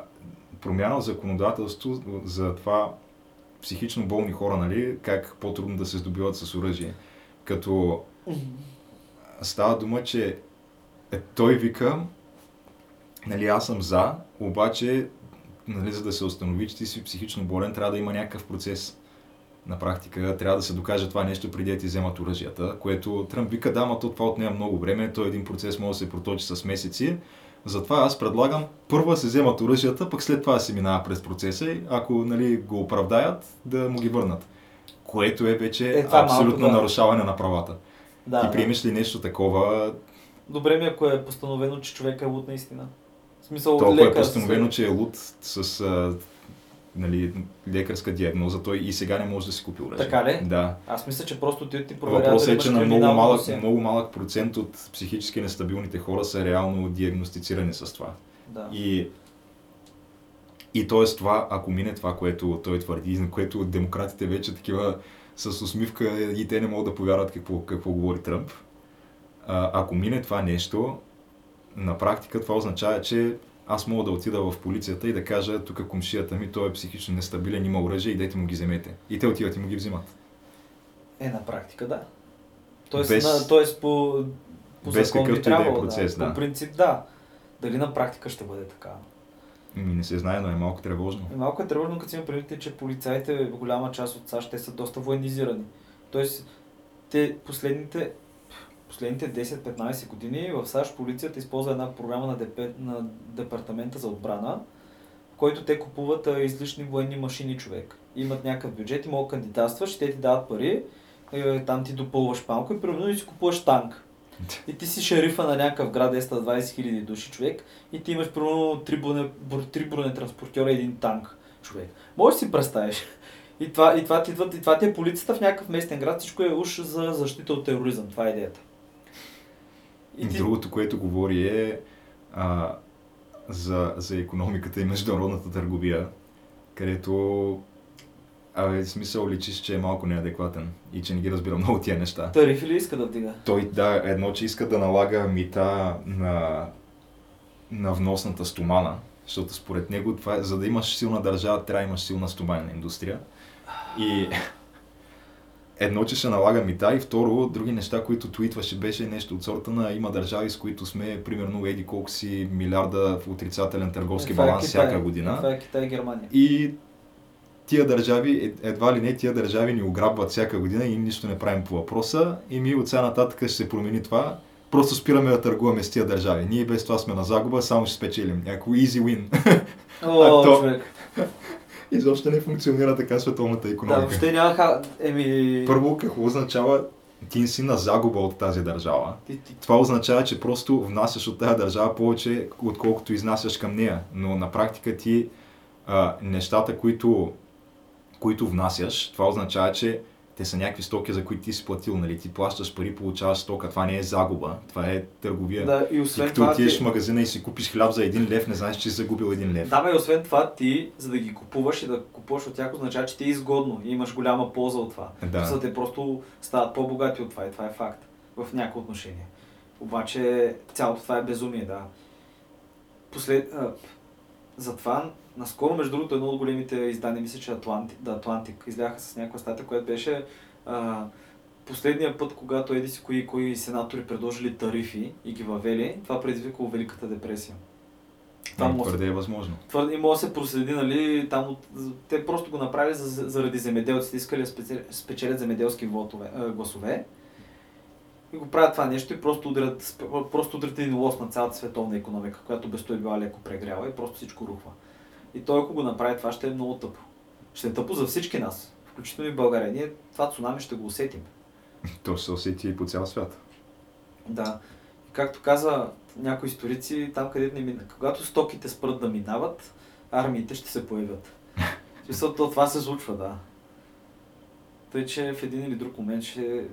Speaker 2: промяна в законодателство за това психично болни хора, нали, как по-трудно да се здобиват с оръжие. Като става дума, че е, той вика, нали, аз съм за, обаче, нали, за да се установи, че ти си психично болен, трябва да има някакъв процес. На практика трябва да се докаже това нещо преди да ти вземат оръжията, което Тръмп вика, да, ма то това отнема много време, той един процес може да се проточи с месеци. Затова аз предлагам първо да се вземат оръжията, пък след това да се минава през процеса и ако нали, го оправдаят, да му ги върнат. Което е вече
Speaker 1: Е, е
Speaker 2: абсолютно
Speaker 1: малко, да.
Speaker 2: нарушаване на правата.
Speaker 1: Да,
Speaker 2: Ти приемеш ли нещо такова,
Speaker 1: Добре ми, ако е постановено, че човек е луд наистина. Смисъл,
Speaker 2: толкова е постановено, че е луд с а, нали, лекарска диагноза, той и сега не може да си купи оръжие.
Speaker 1: Така ли?
Speaker 2: Да.
Speaker 1: Аз мисля, че просто ти ти проверяват
Speaker 2: Въпросът е, че на много малък, много малък процент от психически нестабилните хора са реално диагностицирани с това.
Speaker 1: Да.
Speaker 2: И, и т.е. това, ако мине това, което той твърди, на което демократите вече такива с усмивка и те не могат да повярват какво, какво говори Тръмп, а, ако мине това нещо, на практика това означава, че аз мога да отида в полицията и да кажа, тук комшията ми, той е психично нестабилен, има оръжие, идете му ги вземете. И те отиват и му ги взимат.
Speaker 1: Е, на практика, да. Тоест,
Speaker 2: Без-
Speaker 1: на, тоест по, по
Speaker 2: без
Speaker 1: закон би
Speaker 2: да е
Speaker 1: трябвало,
Speaker 2: процес, да.
Speaker 1: По принцип, да. Дали на практика ще бъде така?
Speaker 2: Ми не се знае, но е малко тревожно.
Speaker 1: И Малко е тревожно, като си има предвид, че полицаите, в голяма част от САЩ, те са доста военизирани. Тоест, те последните, последните 10-15 години в САЩ полицията използва една програма на, ДП, на Департамента за отбрана, в който те купуват а, излишни военни машини човек. Имат някакъв бюджет и могат да кандидатстваш, те ти дават пари, е, там ти допълваш малко и примерно и си купуваш танк. И ти си шерифа на някакъв град 220 хиляди души човек и ти имаш примерно три, броне, бр- три бронетранспортьора и един танк човек. Може да си представиш. И това, и, това, ти и това ти е полицията в някакъв местен град, всичко е уж за защита от тероризъм. Това е идеята.
Speaker 2: И Другото, което говори е а, за, за економиката и международната търговия, където Абе, в смисъл личиш, че е малко неадекватен и че не ги разбира много тия неща.
Speaker 1: Тарифи ли иска да вдига?
Speaker 2: Той, да, едно, че иска да налага мита на, на вносната стомана, защото според него това за да имаш силна държава, трябва да имаш силна стоманена индустрия. И едно, че ще налага мита и второ, други неща, които твитваше, беше нещо от сорта на има държави, с които сме, примерно, еди колко си милиарда в отрицателен търговски
Speaker 1: Е, е
Speaker 2: баланс
Speaker 1: Китай.
Speaker 2: всяка година.
Speaker 1: Това е Китай и Германия.
Speaker 2: И тия държави, ед- едва ли не тия държави ни ограбват всяка година и нищо не правим по въпроса. И ми от сега нататък ще се промени това. Просто спираме да търгуваме с тия държави. Ние без това сме на загуба, само ще спечелим. Някакво easy win.
Speaker 1: О, човек.
Speaker 2: Изобщо не функционира така световната
Speaker 1: Да,
Speaker 2: економика.
Speaker 1: въобще няма ха... Еми...
Speaker 2: Първо, какво означава ти си на загуба от тази държава?
Speaker 1: Ти, ти,
Speaker 2: Това означава, че просто внасяш от тази държава повече, отколкото изнасяш към нея. Но на практика ти а, нещата, които, които внасяш, това означава, че те са някакви стоки, за които ти си платил. Нали? Ти плащаш пари, получаваш стока. Това не е загуба, това е търговия.
Speaker 1: да, и освен
Speaker 2: като
Speaker 1: това...
Speaker 2: отидеш
Speaker 1: Ти...
Speaker 2: в магазина и си купиш хляб за един лев, не знаеш, че си загубил един лев.
Speaker 1: Да, бе, и освен това, ти, за да ги купуваш и да купуваш от тях, означава, че ти е изгодно и имаш голяма полза от това.
Speaker 2: Да.
Speaker 1: За те просто стават по-богати от това и това е факт. В някои отношения. Обаче цялото това е безумие, да. Послед... Затова, наскоро, между другото, едно от големите издания, мисля, че Атланти... да, Атлантик, изляха с някаква статия, която беше а, последния път, когато еди си кои, кои сенатори предложили тарифи и ги въвели, това предизвикало Великата депресия. Това
Speaker 2: Ами,
Speaker 1: може,
Speaker 2: твърде е възможно.
Speaker 1: твърде, и може да се проследи, нали, там от, те просто го направили за, заради земеделците, искали да спечелят, спечелят земеделски вотове, а, гласове. И го правят това нещо и просто удрят, просто удрят един лос на цялата световна економика, която без той била леко прегряла и просто всичко рухва. И той ако го направи това ще е много тъпо. Ще е тъпо за всички нас, включително и България. Ние това цунами ще го усетим.
Speaker 2: То ще се усети и по цял свят.
Speaker 1: Да. И както каза някои историци, там където не мина, когато стоките спрат да минават, армиите ще се появят. В смисъл, то това се случва, да. Тъй, че в един или друг момент ще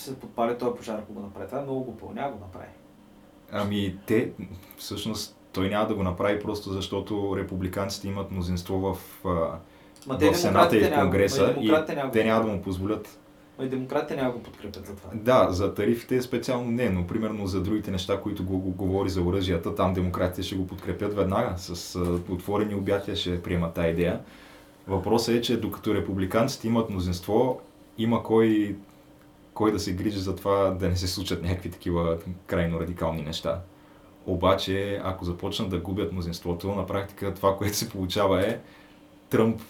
Speaker 1: се подпали този пожар, ако го направи. Това е много глупо, няма го направи.
Speaker 2: Ами те, всъщност, той няма да го направи просто защото републиканците имат мнозинство в,
Speaker 1: Ма
Speaker 2: в Сената и в Конгреса
Speaker 1: и
Speaker 2: те няма да му позволят.
Speaker 1: Ма и демократите няма го подкрепят за това.
Speaker 2: Да, за тарифите специално не, но примерно за другите неща, които го, го говори за оръжията, там демократите ще го подкрепят веднага. С а, отворени обятия ще приемат тази идея. Въпросът е, че докато републиканците имат мнозинство, има кой, кой да се грижи за това да не се случат някакви такива крайно радикални неща. Обаче, ако започнат да губят мнозинството, на практика това, което се получава е Тръмп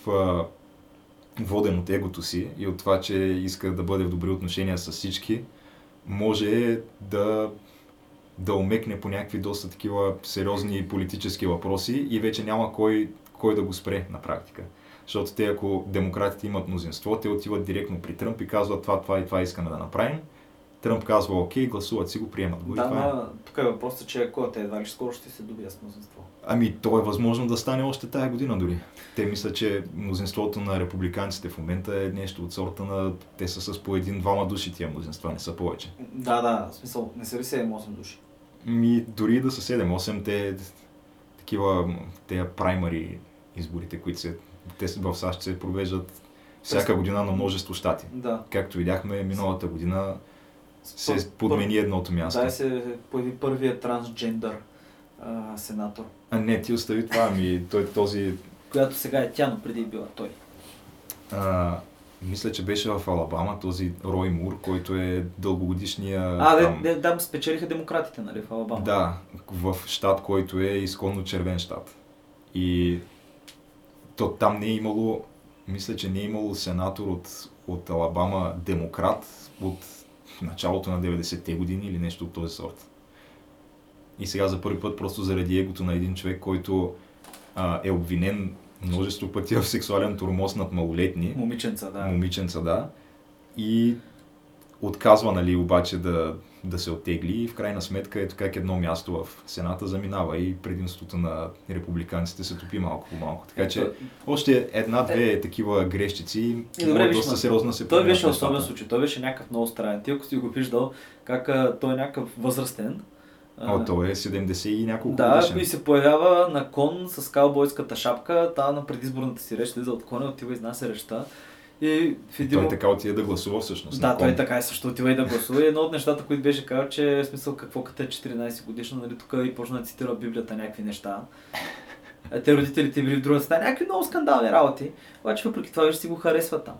Speaker 2: воден от егото си и от това, че иска да бъде в добри отношения с всички, може да, да омекне по някакви доста такива сериозни политически въпроси и вече няма кой, кой да го спре на практика. Защото те, ако демократите имат мнозинство, те отиват директно при Тръмп и казват това, това и това искаме да направим. Тръмп казва окей, гласуват си го, приемат го
Speaker 1: Да,
Speaker 2: това е.
Speaker 1: тук е въпросът, че ако те едва ли скоро ще се добия с мнозинство.
Speaker 2: Ами, то е възможно да стане още тая година дори. Те мислят, че мнозинството на републиканците в момента е нещо от сорта на... Те са с по един-двама души тия мнозинства, не са повече.
Speaker 1: Да, да, в смисъл, не са ли 7-8 души?
Speaker 2: Ми, дори да са 7-8, те такива, те праймари изборите, които се, те в САЩ се провеждат всяка година на множество щати.
Speaker 1: Да.
Speaker 2: Както видяхме, миналата година се подмени едното място.
Speaker 1: Да, се появи първият трансджендър а, сенатор.
Speaker 2: А не, ти остави това, ами той този
Speaker 1: Която сега е тя, но преди е била той.
Speaker 2: А, мисля, че беше в Алабама този Рой Мур, който е дългогодишния...
Speaker 1: А,
Speaker 2: там,
Speaker 1: де, де, там спечелиха демократите, нали, в Алабама.
Speaker 2: Да, в щат, който е изконно червен щат. И то там не е имало, мисля, че не е имало сенатор от, от Алабама демократ от началото на 90-те години или нещо от този сорт. И сега за първи път, просто заради егото на един човек, който а, е обвинен множество пъти в сексуален турмоз над малолетни,
Speaker 1: Момиченца, да.
Speaker 2: момиченца, да. И отказва, нали, обаче да, да се оттегли и в крайна сметка ето как едно място в Сената заминава и предимството на републиканците се топи малко по малко. Така че още една-две такива грешчици
Speaker 1: добре,
Speaker 2: доста сериозно се
Speaker 1: Той беше особен случай, той беше някакъв много странен. Ти ако си го виждал, как той е някакъв възрастен.
Speaker 2: О, той е 70 и няколко
Speaker 1: Да,
Speaker 2: годишен.
Speaker 1: и се появява на кон с каубойската шапка, та на предизборната си реч, слиза от коня, отива и изнася речта. И в един
Speaker 2: Той така отиде да гласува всъщност.
Speaker 1: Да, той така и също отива и да гласува. И едно от нещата, които беше казал, че в смисъл какво като е 14 годишна, нали, тук и почна да цитира Библията някакви неща. А те родителите били в другата стая, някакви много скандални работи. Обаче въпреки това вече си го харесва там.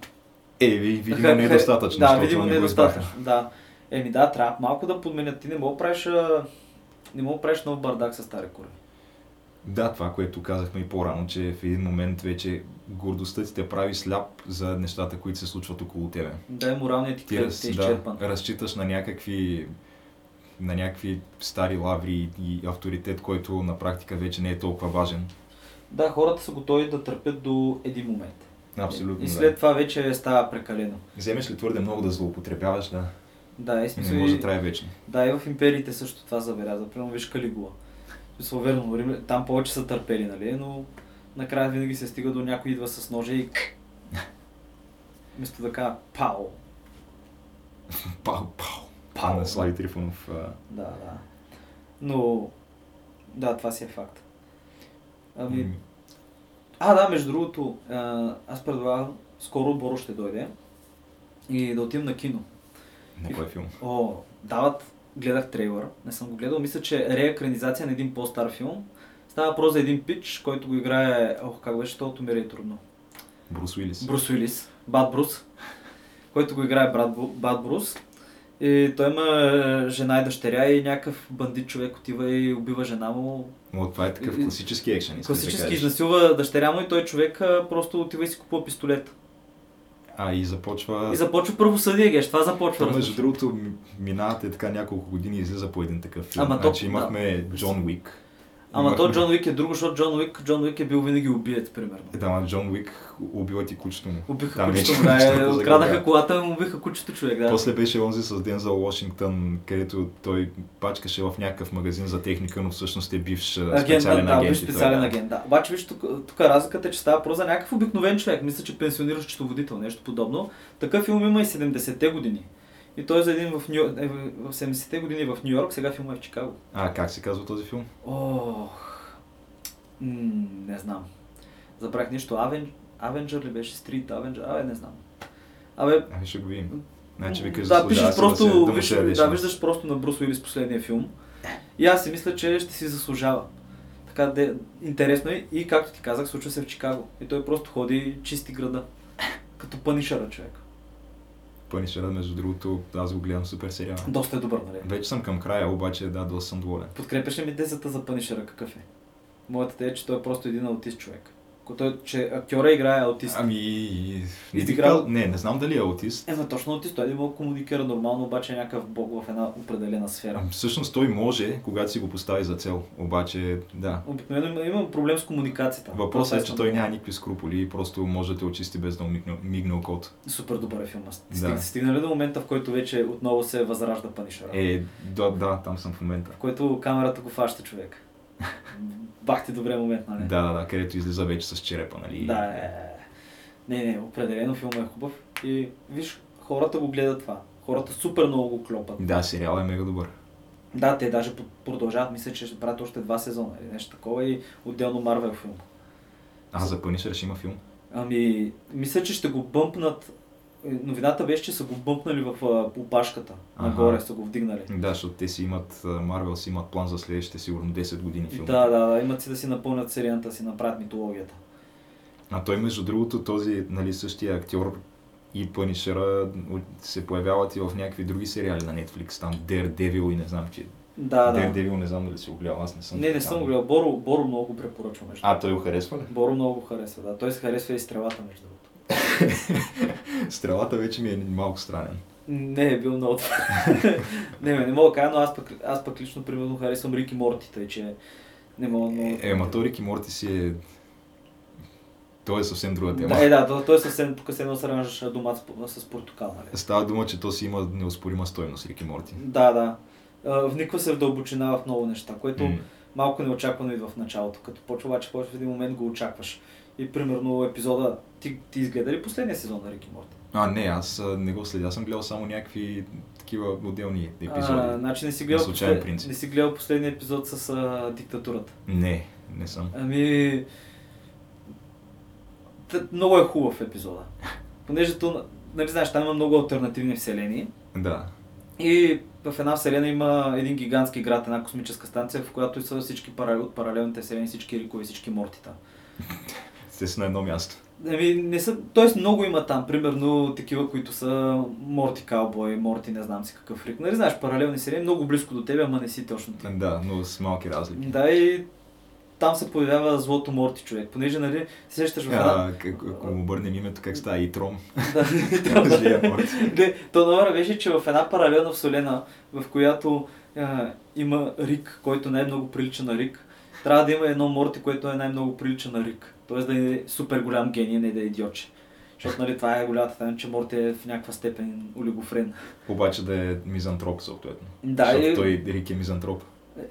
Speaker 2: Е, ви, видимо
Speaker 1: Ха- ха-
Speaker 2: недостатъчно,
Speaker 1: Да, видимо
Speaker 2: не го избраха.
Speaker 1: недостатъчно. Да. Еми да, трябва малко да подменят. Ти не мога правиш, не мога правиш нов бардак с стари кораби.
Speaker 2: Да, това, което казахме и по-рано, че в един момент вече гордостта ти те прави сляп за нещата, които се случват около тебе.
Speaker 1: Да, моралният ти
Speaker 2: Ти раз,
Speaker 1: е
Speaker 2: да,
Speaker 1: изчерпан.
Speaker 2: разчиташ на някакви на някакви стари лаври и авторитет, който на практика вече не е толкова важен.
Speaker 1: Да, хората са готови да търпят до един момент.
Speaker 2: Абсолютно.
Speaker 1: И
Speaker 2: да.
Speaker 1: след това вече става прекалено.
Speaker 2: Вземеш ли твърде много да злоупотребяваш, да,
Speaker 1: Да, и смисъл,
Speaker 2: не може да трае вечно.
Speaker 1: Да, и в империите също това забеляза. Примерно виж Калигула. Мисъл, верно, Рим- там повече са търпели, нали? Но накрая винаги се стига до някой идва с ножа и вместо да кажа.
Speaker 2: Пау, пау.
Speaker 1: Пау.
Speaker 2: Пау. На Слави Трифонов.
Speaker 1: Да, да. Но, да, това си е факт. Ами,
Speaker 2: м,
Speaker 1: а, да, между другото, аз предлагам, скоро Боро ще дойде и да отидем на кино.
Speaker 2: На кой филм?
Speaker 1: О, дават, гледах трейлър, не съм го гледал, мисля, че е реекранизация на един по-стар филм. Става въпрос за един пич, който го играе, ох, как беше, то умира и трудно.
Speaker 2: Брус Уилис.
Speaker 1: Брус Уилис, Бат Брус, който го играе брат, Бат Брус. И той има е, жена и дъщеря и някакъв бандит човек отива и убива жена му.
Speaker 2: Но това е такъв класически екшен. да
Speaker 1: Класически
Speaker 2: кажеш.
Speaker 1: изнасилва дъщеря му и той човек а, просто отива и си купува пистолет.
Speaker 2: А, и започва...
Speaker 1: И започва правосъдие, геш, това започва.
Speaker 2: То, между другото, м- минават е така няколко години и излиза по един такъв филм.
Speaker 1: Ама
Speaker 2: значи имахме Джон Уик.
Speaker 1: Ама то Джон Уик е друго, защото Джон Уик, Джон Уик е бил винаги убиец, примерно.
Speaker 2: Е, Да, ама Джон Уик убива ти кучето му.
Speaker 1: Убиха
Speaker 2: Там
Speaker 1: кучето,
Speaker 2: вече
Speaker 1: да, е, откраднаха колата му убиха кучето човек, да.
Speaker 2: После беше онзи с Дензел Вашингтон, където той пачкаше в някакъв магазин за техника, но всъщност е бивш
Speaker 1: Агент,
Speaker 2: специален
Speaker 1: да,
Speaker 2: агент. той,
Speaker 1: специален
Speaker 2: да.
Speaker 1: агент, да. Обаче виж, тук, тук разликата е, че става просто за някакъв обикновен човек. Мисля, че пенсиониращ счетоводител, нещо подобно. Такъв филм има и 70-те години. И той е за един в, Нью... е, в 70-те години в Нью Йорк, сега филма е в Чикаго.
Speaker 2: А, как се казва този филм?
Speaker 1: Ох, м- не знам. Забрах нещо. Авен... Авенджър ли беше? Стрит Авенджър? Абе, не знам. Абе,
Speaker 2: Ами ще го видим. Значи викаш,
Speaker 1: да,
Speaker 2: заслужава
Speaker 1: пишеш просто,
Speaker 2: да, да,
Speaker 1: виж, да, виждаш просто на Брус Уилис последния филм. И аз си мисля, че ще си заслужава. Така, де, интересно е и както ти казах, случва се в Чикаго. И той просто ходи чисти града. Като пънишъра човек.
Speaker 2: Пънишера, между другото, аз го гледам супер сериал.
Speaker 1: Доста е добър, нали?
Speaker 2: Вече съм към края, обаче да, доста съм доволен.
Speaker 1: Подкрепяш ли ми тезата за пънишъра? Какъв е? Моята е, че той е просто един аутист човек. Той, че актьора играе аутист.
Speaker 2: Ами, не, бих не, не знам дали е аутист.
Speaker 1: Ема точно аутист, той не мога комуникира нормално, обаче е някакъв бог в една определена сфера.
Speaker 2: Ами, Всъщност той може, когато си го постави за цел. Обаче, да.
Speaker 1: Обикновено има, има проблем с комуникацията.
Speaker 2: Въпросът е, че той няма никакви скрупули и просто може да те очисти без да мигне, мигне окото.
Speaker 1: Супер добър е филма.
Speaker 2: Да.
Speaker 1: Стиг, Стигнали до момента, в който вече отново се възражда Панишера.
Speaker 2: Е, да, да, там съм в момента.
Speaker 1: В който камерата го фаща човек. Бах ти добре момент, нали?
Speaker 2: Да, да, да, където излиза вече с черепа, нали?
Speaker 1: Да, е. Не, не, определено филма е хубав. И виж, хората го гледат това. Хората супер много го клопат.
Speaker 2: Да, сериал е мега добър.
Speaker 1: Да, те даже продължават, мисля, че ще правят още два сезона или нещо такова и отделно Марвел филм.
Speaker 2: А, за Пънишер ще има филм.
Speaker 1: Ами, мисля, че ще го бъмпнат. Е, Новината беше, че са го бъмпнали в опашката.
Speaker 2: Аха.
Speaker 1: Нагоре са го вдигнали.
Speaker 2: Да, защото те си имат, Марвел си имат план за следващите сигурно 10 години филм.
Speaker 1: Да, да, да, имат си да си напълнят серията, си направят митологията.
Speaker 2: А той, между другото, този, нали, същия актьор и Пънишера се появяват и в някакви други сериали на Netflix, там Daredevil и не знам, че...
Speaker 1: Да, да.
Speaker 2: Daredevil не знам дали си го гледал, аз не съм.
Speaker 1: Не, не съм го гледал. Боро, Боро много го препоръчва между
Speaker 2: А, той го харесва ли?
Speaker 1: Боро много го харесва, да. Той се харесва и стрелата, между другото.
Speaker 2: Стрелата вече ми е малко странен.
Speaker 1: Не, е бил много не, не мога да кажа, но аз пък, аз пък лично, примерно, харесвам Рики Морти, тъй че не мога много...
Speaker 2: Е, ма той Рик и Морти си е... Той е съвсем друга тема.
Speaker 1: Да, е, да, то- той е съвсем, едно сравняваш домат с, с портокал, нали?
Speaker 2: Става дума, че то си има неоспорима стойност, Рик и Морти.
Speaker 1: Да, да. Вниква се в дълбочина в много неща, което
Speaker 2: М.
Speaker 1: малко неочаквано идва в началото. Като почва, обаче в един момент го очакваш. И примерно епизода, ти, ти изгледа ли последния сезон на Рики Морти?
Speaker 2: А, не, аз не го следя. Аз съм гледал само някакви такива отделни епизоди.
Speaker 1: А, значи не си гледал, послед-
Speaker 2: принцип.
Speaker 1: не си гледал последния епизод с а, диктатурата.
Speaker 2: Не, не съм.
Speaker 1: Ами... Много е хубав епизода. Понеже то, нали знаеш, там има много альтернативни вселени.
Speaker 2: Да.
Speaker 1: И в една вселена има един гигантски град, една космическа станция, в която са всички от паралелните вселени, всички рикови, всички мортита.
Speaker 2: Те са на едно място.
Speaker 1: Ами, не са, тоест много има там, примерно такива, които са Морти Каубой, Морти не знам си какъв рик. Нали знаеш, паралелни серии, много близко до тебе, ама не си точно ти.
Speaker 2: Да, но с малки разлики.
Speaker 1: Да, и там се появява злото Морти човек, понеже, нали, се сещаш в една...
Speaker 2: Ако му обърнем името, как става и Тром.
Speaker 1: Да. Не, то номера беше, че в една паралелна вселена, в която а, има Рик, който най-много прилича на Рик, трябва да има едно Морти, което е най-много прилича на Рик. Тоест да е супер голям гений, не да е идиотче. Защото нали, това е голямата тайна, че Морти е в някаква степен олигофрен.
Speaker 2: Обаче да е мизантроп, съответно.
Speaker 1: Да,
Speaker 2: Защото
Speaker 1: и...
Speaker 2: той Рик е мизантроп.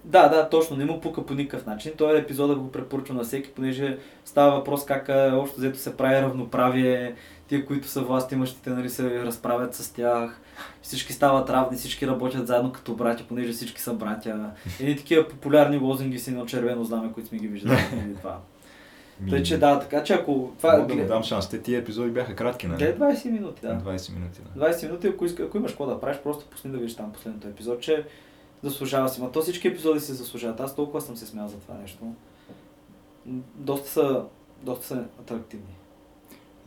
Speaker 1: да, да, точно, не му пука по никакъв начин. Той епизода го препоръчва на всеки, понеже става въпрос как общо взето се прави равноправие, тия, които са власт имащите, нали, се разправят с тях, всички стават равни, всички работят заедно като братя, понеже всички са братя. Едни такива популярни лозинги си на червено знаме, които сме ги виждали. нали, това. Тъй, че да, така че ако това
Speaker 2: Мога да му дам шанс. Те тия епизоди бяха кратки, нали?
Speaker 1: Гледай 20 минути, да.
Speaker 2: 20 минути, да.
Speaker 1: 20 минути, ако, иска, ако имаш какво да правиш, просто пусни да видиш там последното епизод, че заслужава си. Ма то всички епизоди се заслужават. Аз толкова съм се смял за това нещо. Доста са, доста са атрактивни.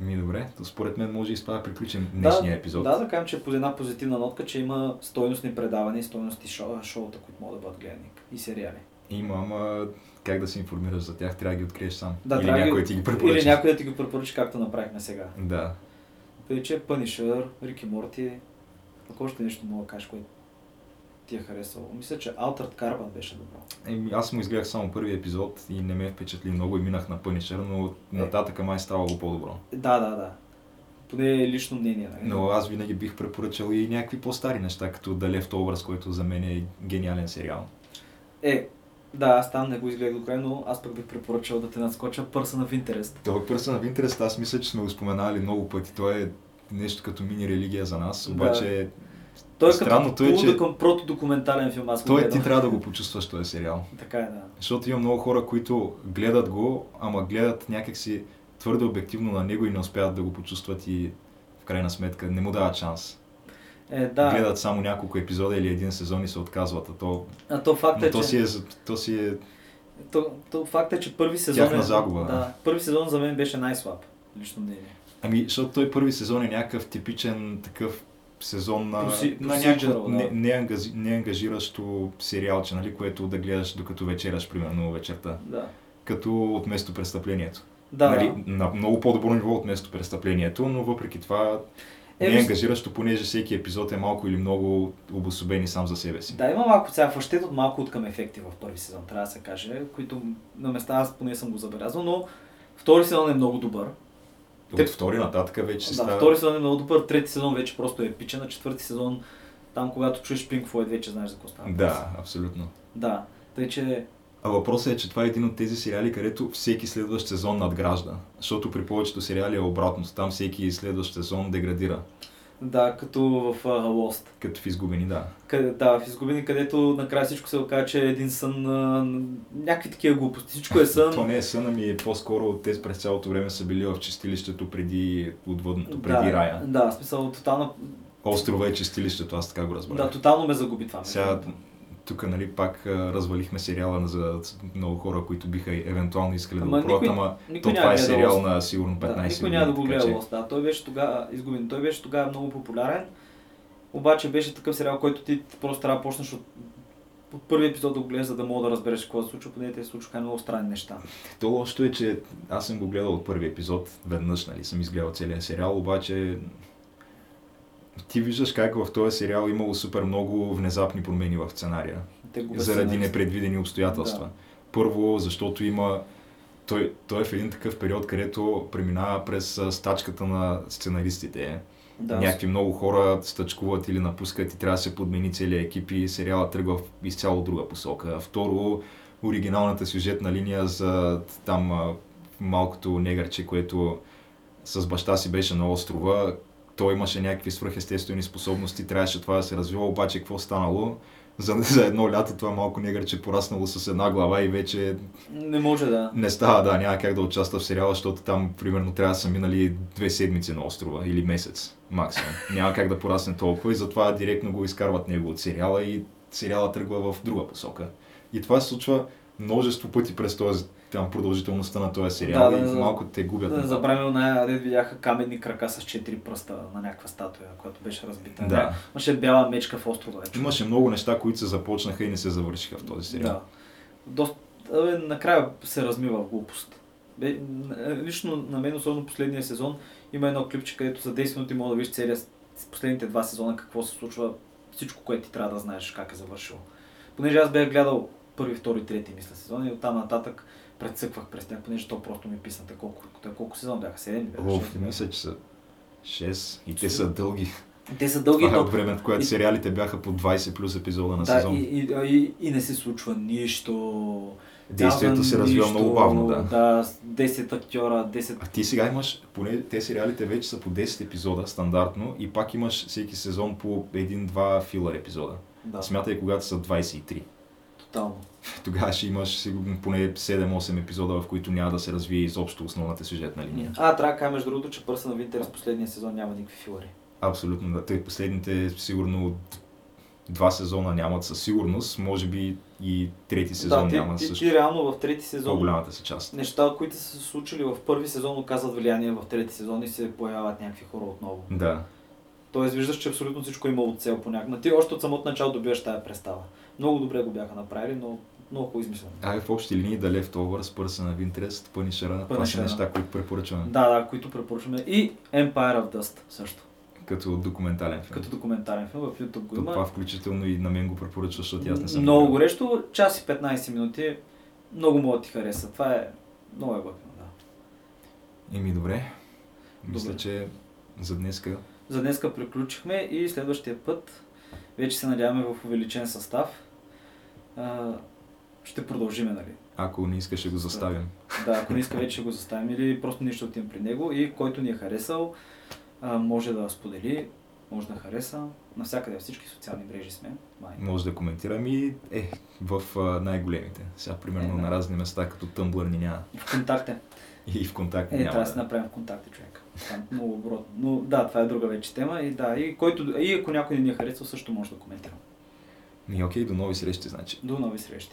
Speaker 2: Ми добре, то според мен може и с това да приключим днешния
Speaker 1: да,
Speaker 2: епизод.
Speaker 1: Да, да кажем, че по една позитивна нотка, че има стойностни предавания и стойностни шоу, шоута, които могат да бъдат гледани. И сериали.
Speaker 2: Има, ама как да се информираш за тях, трябва да ги откриеш сам.
Speaker 1: Да,
Speaker 2: Или
Speaker 1: ги-
Speaker 2: някой да ти ги препоръча.
Speaker 1: Или някой да ти го препоръча, както направихме сега.
Speaker 2: Да.
Speaker 1: Тъй, че Punisher, Рики Морти, ако още нещо мога да кажеш, което ти е харесало? Мисля, че Altered Carbon беше добро.
Speaker 2: Еми, аз му изгледах само първи епизод и не ме впечатли много и минах на Punisher, но
Speaker 1: Е.
Speaker 2: нататък май ставало по-добро.
Speaker 1: Да, да, да. Поне лично мнение. Нали?
Speaker 2: Но аз винаги бих препоръчал и някакви по-стари неща, като The Leftovers, който за мен е гениален сериал.
Speaker 1: Е, да, аз там не го изгледах до край, но аз пък бих препоръчал да те надскоча Person of Interest.
Speaker 2: Това Person of Interest, аз мисля, че сме го споменали много пъти. Той е нещо като мини-религия за нас, обаче
Speaker 1: Той е
Speaker 2: Странното
Speaker 1: като
Speaker 2: е, че-
Speaker 1: полудокум- протодокументален филм, аз
Speaker 2: той ти трябва да го почувстваш този сериал.
Speaker 1: Така е, да.
Speaker 2: Защото има много хора, които гледат го, ама гледат някакси твърде обективно на него и не успяват да го почувстват и в крайна сметка не му дават шанс.
Speaker 1: Е, да.
Speaker 2: Гледат само няколко епизода или един сезон и се отказват. А то,
Speaker 1: А то факт е,
Speaker 2: то,
Speaker 1: че...
Speaker 2: си е, то си е
Speaker 1: То, то факт е, че първи сезон
Speaker 2: Тяхна
Speaker 1: е...
Speaker 2: загуба, да.
Speaker 1: Първи сезон за мен беше най-слаб. Лично мнение.
Speaker 2: Ами, защото той първи сезон е някакъв типичен такъв сезон на,
Speaker 1: Проси-
Speaker 2: на някакво
Speaker 1: да.
Speaker 2: не, неангази- неангажиращо сериалче, нали, което да гледаш докато вечераш, примерно вечерта.
Speaker 1: Да.
Speaker 2: Като от место престъплението.
Speaker 1: Да,
Speaker 2: нали,
Speaker 1: да.
Speaker 2: на много по-добро ниво от место престъплението, но въпреки това
Speaker 1: Е,
Speaker 2: не е ангажиращо, понеже всеки епизод е малко или много обособен и сам за себе си.
Speaker 1: Да, има малко сега фащет от малко от към ефекти в първи сезон, трябва да се каже, които на места аз поне съм го забелязал, но втори сезон е много добър.
Speaker 2: От
Speaker 1: Те-
Speaker 2: втори нататък вече се
Speaker 1: Да,
Speaker 2: става...
Speaker 1: втори сезон е много добър, трети сезон вече просто е епичен, а четвърти сезон, там когато чуеш Pink Floyd, вече знаеш за какво става.
Speaker 2: Да, абсолютно.
Speaker 1: Да, тъй че
Speaker 2: А въпросът е, че това е един от тези сериали, където всеки следващ сезон надгражда. Защото при повечето сериали е обратно. Там всеки следващ сезон деградира.
Speaker 1: да, като в uh, Lost.
Speaker 2: Като в изгубени, да.
Speaker 1: Къде, да, в изгубени, където накрая всичко се оказа, че е един сън, а, някакви такива глупости. Всичко е сън.
Speaker 2: То не е сън, ами е по-скоро те през цялото време са били в чистилището преди отвъдното, преди
Speaker 1: да,
Speaker 2: рая.
Speaker 1: Да, смисъл, тотално,
Speaker 2: Острова е чистилището, аз така го разбрах.
Speaker 1: да, тотално ме загуби това.
Speaker 2: Сега. Тук нали, пак развалихме сериала за много хора, които биха евентуално искали да
Speaker 1: Ама
Speaker 2: го пробват, ама
Speaker 1: никой
Speaker 2: то това е
Speaker 1: гледа
Speaker 2: сериал на сигурно 15
Speaker 1: Да, никой няма да го гледа Lost. Да, той беше тогава изгубен. Той беше тогава много популярен. Обаче беше такъв сериал, който ти просто трябва да почнеш от, от първи епизод да го гледаш, за да мога да разбереш какво се случва, поне те се случваха много странни неща.
Speaker 2: То лошото е, че аз съм го гледал от първи епизод, веднъж, нали, съм изгледал целия сериал, обаче ти виждаш как в този сериал имало супер много внезапни промени в сценария, заради непредвидени обстоятелства.
Speaker 1: Да.
Speaker 2: Първо, защото има той, той е в един такъв период, където преминава през стачката на сценаристите.
Speaker 1: Да,
Speaker 2: Някакви много хора стъчкуват или напускат и трябва да се подмени целият екип и сериала тръгва в изцяло друга посока. Второ, оригиналната сюжетна линия за там малкото негърче, което с баща си беше на острова, той имаше някакви свръхестествени способности, трябваше това да се развива, обаче какво станало? За, за едно лято това малко негърче пораснало с една глава и вече
Speaker 1: Не може да.
Speaker 2: не става, да, няма как да участва в сериала, защото там примерно трябва да са минали две седмици на острова или месец максимум. Няма как да порасне толкова и затова директно го изкарват него от сериала и сериала тръгва в друга посока. И това се случва множество пъти през този, там, продължителността на този сериал
Speaker 1: Да,
Speaker 2: и
Speaker 1: да.
Speaker 2: малко те губят.
Speaker 1: Да не
Speaker 2: на-
Speaker 1: дед видяха каменни крака с четири пръста на някаква статуя, която беше разбита.
Speaker 2: Да.
Speaker 1: Имаше бяла мечка в острова.
Speaker 2: Имаше много неща, които се започнаха и не се завършиха в този сериал.
Speaker 1: Да. Доста, абе, накрая се размива в глупост. Бе, лично на мен, особено последния сезон, има едно клипче, където за 10 минути мога да видиш целия последните два сезона какво се случва, всичко, което ти трябва да знаеш как е завършило. Понеже аз бях гледал първи, втори, трети, мисля, сезон и оттам нататък прецъквах през тях, понеже то просто ми писна колко, колко сезон бяха, 7 бяха,
Speaker 2: Оф, мисля, че са 6 и те са дълги.
Speaker 1: Те са дълги,
Speaker 2: Това е
Speaker 1: но
Speaker 2: от времето, когато
Speaker 1: и-
Speaker 2: сериалите бяха по 20 плюс епизода на
Speaker 1: да,
Speaker 2: сезон.
Speaker 1: и, и, и, и, не се случва нищо.
Speaker 2: Действието се развива
Speaker 1: нищо,
Speaker 2: много бавно, да.
Speaker 1: Да, с 10 актьора, 10...
Speaker 2: А ти сега имаш, поне те сериалите вече са по 10 епизода стандартно и пак имаш всеки сезон по един-два филър епизода.
Speaker 1: Да,
Speaker 2: Смятай когато са 23.
Speaker 1: тотално.
Speaker 2: Тогава ще имаш сигурно поне 7-8 епизода, в които няма да се развие изобщо основната сюжетна линия.
Speaker 1: А, трябва да кажа между другото, че Пърса на Винтер с последния сезон няма никакви филари.
Speaker 2: Абсолютно, да. Тъй последните сигурно два сезона нямат със сигурност, може би и трети сезон
Speaker 1: да, ти,
Speaker 2: няма
Speaker 1: ти,
Speaker 2: също
Speaker 1: ти, реално в трети сезон
Speaker 2: по-голямата си част.
Speaker 1: неща, които са се случили в първи сезон, оказват влияние в трети сезон и се появяват някакви хора отново.
Speaker 2: Да.
Speaker 1: Тоест виждаш, че абсолютно всичко е имало цел по някакъв. Ти още от самото начало добиваш тази представа. Много добре го бяха направили, но много хубаво измислено.
Speaker 2: Ай, в общи линии да Leftovers, Person of Interest, Punisher, това са неща, които препоръчваме.
Speaker 1: Да, да, които препоръчваме. И Empire of Dust също.
Speaker 2: Като документален филм.
Speaker 1: Като документален филм в YouTube го има.
Speaker 2: това включително и на мен го препоръчва, защото аз не съм.
Speaker 1: Много горещо, час и 15 минути. Много мога да ти хареса. Това е много е готино, да.
Speaker 2: Еми добре. Мисля,
Speaker 1: Добре.
Speaker 2: че за днеска
Speaker 1: За днеска приключихме и следващия път вече се надяваме в увеличен състав. Ще продължиме, нали?
Speaker 2: Ако не искаш, ще го заставим.
Speaker 1: Да, ако не иска вече ще го заставим или просто ние ще отидем при него и който ни е харесал, може да сподели, може да хареса. Навсякъде във всички социални мрежи сме. Май.
Speaker 2: Може да коментирам и е, в най-големите. Сега, примерно,
Speaker 1: Е, да.
Speaker 2: на разни места, като Tumblr ни няма.
Speaker 1: И в контакте.
Speaker 2: И в контакт
Speaker 1: Е,
Speaker 2: няма.
Speaker 1: трябва да
Speaker 2: да.
Speaker 1: направим в контакти, човек. Много оборот. Но да, това е друга вече тема и да, и, който, и ако някой не ни е харесал, също може да коментира.
Speaker 2: Ми окей, до нови срещи, значи.
Speaker 1: До нови срещи.